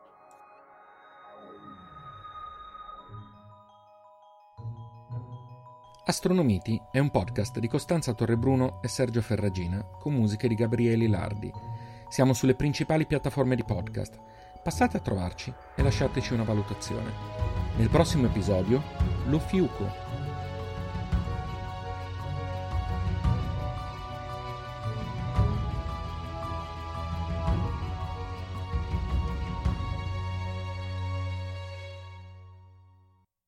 B: Astronomiti è un podcast di Costanza Torrebruno e Sergio Ferragina con musiche di Gabriele Lardi. Siamo sulle principali piattaforme di podcast. Passate a trovarci e lasciateci una valutazione. Nel prossimo episodio, lo fiuco